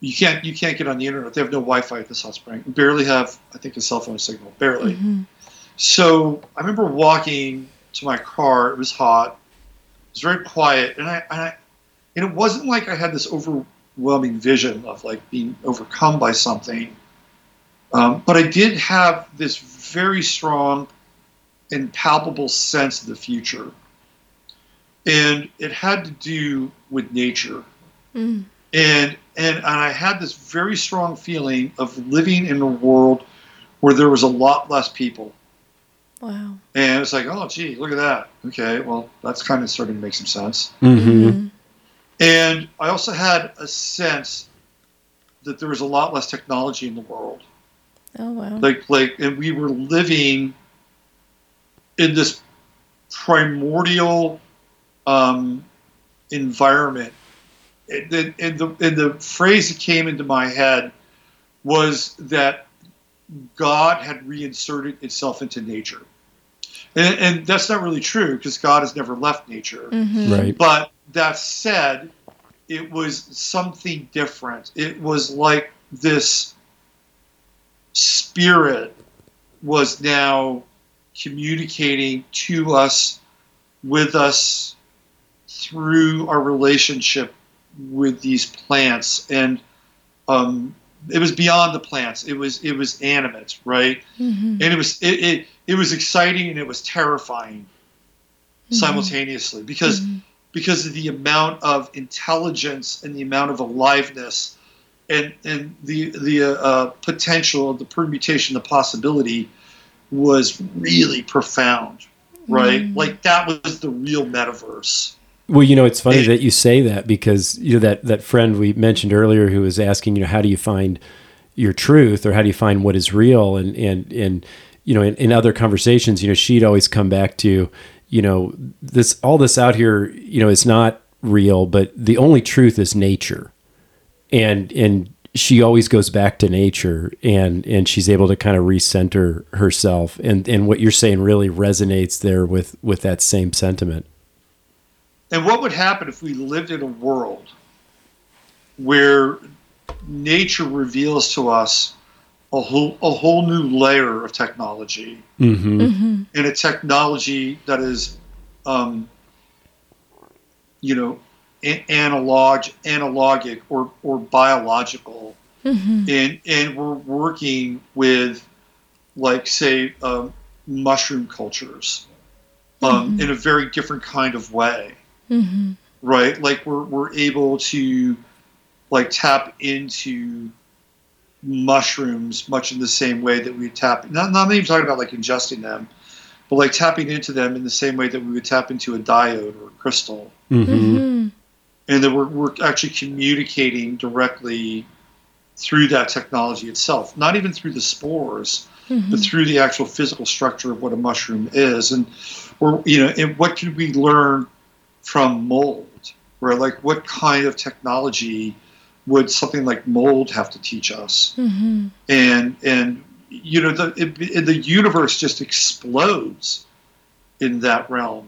You can't you can't get on the internet. They have no Wi-Fi at this hot spring. Barely have I think a cell phone signal. Barely. hmm So I remember walking to my car. It was hot. It was very quiet, and I, and I and it wasn't like I had this overwhelming vision of like being overcome by something. Um, but I did have this very strong and palpable sense of the future, and it had to do with nature mm and and and I had this very strong feeling of living in a world where there was a lot less people. Wow. And it's like, oh, gee, look at that. Okay, well, that's kind of starting to make some sense. Mm-hmm. Mhm. And I also had a sense that there was a lot less technology in the world. Oh wow. Like, like, and we were living in this primordial um, environment. And the, and the and the phrase that came into my head was that God had reinserted itself into nature. And, and that's not really true because God has never left nature. Mhm. Right. But that said, it was something different. It was like this spirit was now communicating to us, with us, through our relationship with these plants. And um, it was beyond the plants. It was it was animate, right? Mhm. and it was it, it it was exciting and it was terrifying Mhm. simultaneously because Mhm. because of the amount of intelligence and the amount of aliveness and and the the uh, uh, potential the permutation the possibility was really profound right Mm. like that was the real metaverse Well, you know, it's funny It- that you say that because you know that that friend we mentioned earlier who was asking, you know, how do you find your truth or how do you find what is real? And and and you know, in, in other conversations, you know, she'd always come back to, you know, this all this out here, you know, is not real, but the only truth is nature. And and she always goes back to nature and and she's able to kind of recenter herself and and what you're saying really resonates there with with that same sentiment. And what would happen if we lived in a world where nature reveals to us a whole a whole new layer of technology Mm-hmm. Mhm. and a technology that is, um, you know, a- analog, analogic or or biological, Mhm. and and we're working with, like say, um, mushroom cultures, um, Mhm. in a very different kind of way Mhm. right? Like we're we're able to like tap into mushrooms much in the same way that we tap. Not not even talking about like ingesting them, but like tapping into them in the same way that we would tap into a diode or a crystal, Mm-hmm. And that we're we're actually communicating directly through that technology itself, not even through the spores, but Mhm. through the actual physical structure of what a mushroom is. And or you know, and what can we learn from mold? Or like, what kind of technology would something like mold have to teach us? Mm-hmm. And and you know, the it, the universe just explodes in that realm.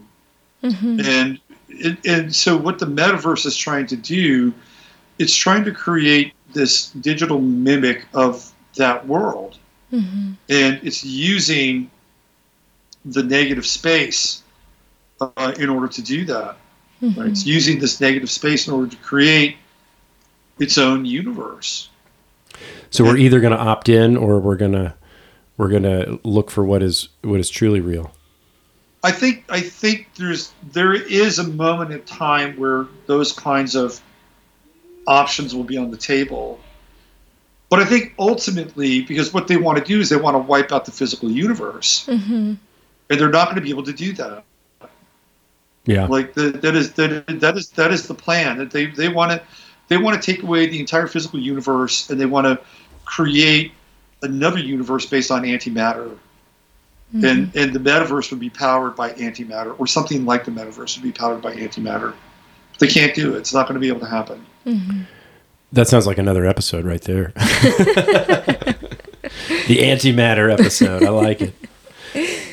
Mm-hmm. And and, and so what the metaverse is trying to do, it's trying to create this digital mimic of that world, Mm-hmm. and it's using the negative space uh, in order to do that. Mm-hmm. Right? It's using this negative space in order to create its own universe. So we're either going to opt in or we're going to we're going to look for what is what is truly real. I think I think there's there is a moment in time where those kinds of options will be on the table. But I think ultimately, because what they want to do is they want to wipe out the physical universe, Mm-hmm. and they're not going to be able to do that. Yeah. Like the, that is that, that is that is the plan. That they they want to they want to take away the entire physical universe, and they want to create another universe based on antimatter. And and the metaverse would be powered by antimatter, or something like the metaverse would be powered by antimatter. They can't do it. It's not going to be able to happen. Mm-hmm. That sounds like another episode right there. the antimatter episode. I like it.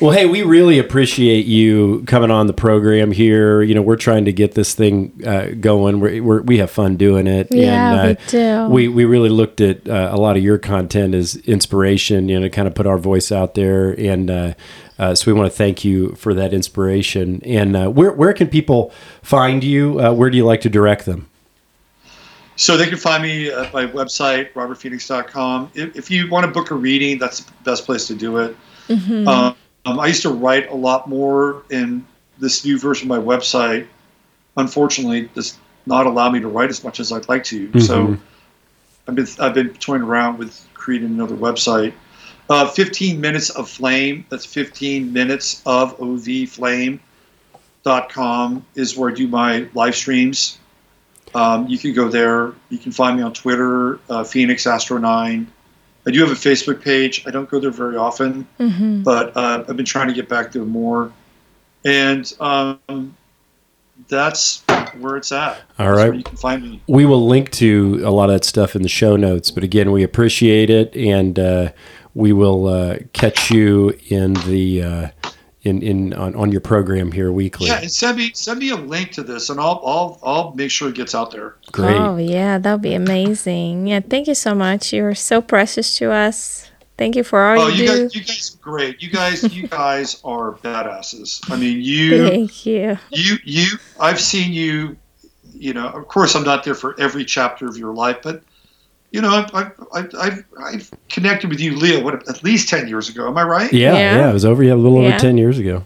Well, hey, we really appreciate you coming on the program here. You know, we're trying to get this thing uh, going. We're, we're, we have fun doing it. Yeah, and, uh, we do. We, we really looked at uh, a lot of your content as inspiration, you know, to kind of put our voice out there. And uh, uh, so we want to thank you for that inspiration. And uh, where, where can people find you? Uh, where do you like to direct them? So they can find me at my website, robertphoenix.com. If, if you want to book a reading, that's the best place to do it. Mm-hmm. Um, I used to write a lot more, and this new version of my website, unfortunately, does not allow me to write as much as I'd like to. So Mhm. I've been I've been toying around with creating another website. Uh, 15 minutes of flame. That's 15 minutes of ovflame.com is where I do my live streams. Um, you can go there. You can find me on Twitter, uh, Phoenix Astro Nine. I do have a Facebook page. I don't go there very often Mm-hmm. but uh, I've been trying to get back there more, and um, that's where it's at. All That's right. where you can find me. we will link to a lot of that stuff in the show notes. But again, we appreciate it, and uh, we will uh, catch you in the uh, in in on, on your program here weekly. Yeah, and send me send me a link to this, and I'll I'll I'll make sure it gets out there. Great. Oh yeah, that'll be amazing. Yeah, thank you so much. You're so precious to us. Thank you for all Oh, you, you do. guys, you guys, are great. You guys, you guys are badasses. I mean, you, Thank you. you, you. I've seen you. You know, of course, I'm not there for every chapter of your life, but you know, I've I've, I've, I've, I've connected with you, Leo. What at least ten years ago? Am I right? Yeah, Yeah. yeah, it was over yeah, a little over ten years ago.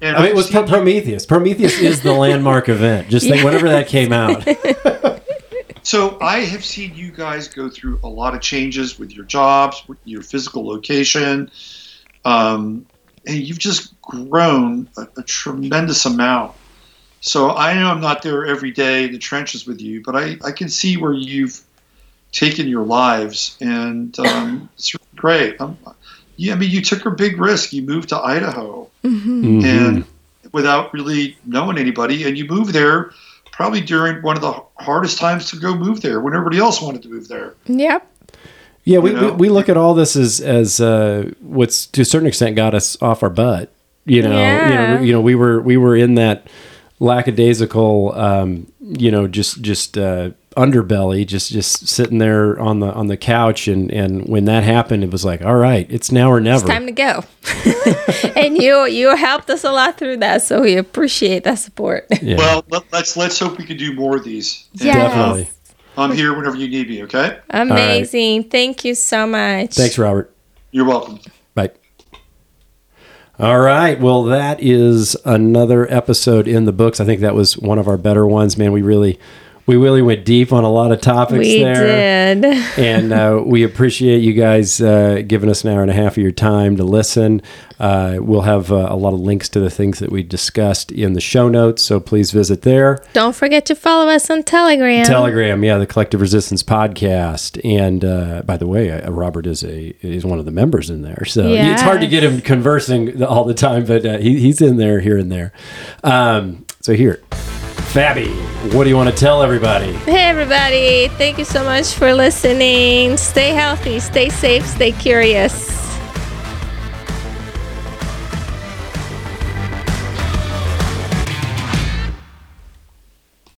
And I mean, it was seen Pro- Prometheus. Prometheus is the landmark event. Just think, Yeah. whenever that came out. So I have seen you guys go through a lot of changes with your jobs, with your physical location, um, and you've just grown a, a tremendous amount. So I know I'm not there every day in the trenches with you, but I, I can see where you've taken your lives, and um, it's really great. i yeah, I mean, you took a big risk. You moved to Idaho Mm-hmm. Mhm. and without really knowing anybody, and you moved there probably during one of the hardest times to go move there when everybody else wanted to move there. Yep. Yeah, we, You we, know? we look at all this as as uh, what's to a certain extent got us off our butt. You know, you know, you know, we were we were in that lackadaisical, um, you know, just just uh, underbelly, just just sitting there on the on the couch, and and when that happened, it was like, all right, it's now or never. It's time to go. and you you helped us a lot through that, so we appreciate that support. yeah, Well, let, let's let's hope we can do more of these. Yes. definitely. I'm here whenever you need me. Okay. Amazing. Thank you so much. Thanks, Robert. You're welcome. Bye. All right. Well, that is another episode in the books. I think that was one of our better ones, man. We really, we really went deep on a lot of topics We there. did. and uh, we appreciate you guys uh, giving us an hour and a half of your time to listen. Uh, we'll have uh, a lot of links to the things that we discussed in the show notes, so please visit there. Don't forget to follow us on Telegram. Telegram, yeah, the Collective Resistance podcast. And uh, by the way, uh, Robert is a is one of the members in there, so it's hard to get him conversing all the time, but uh, he, he's in there here and there. Um, so here, Fabby, what do you want to tell everybody? Hey, everybody. Thank you so much for listening. Stay healthy, stay safe, stay curious.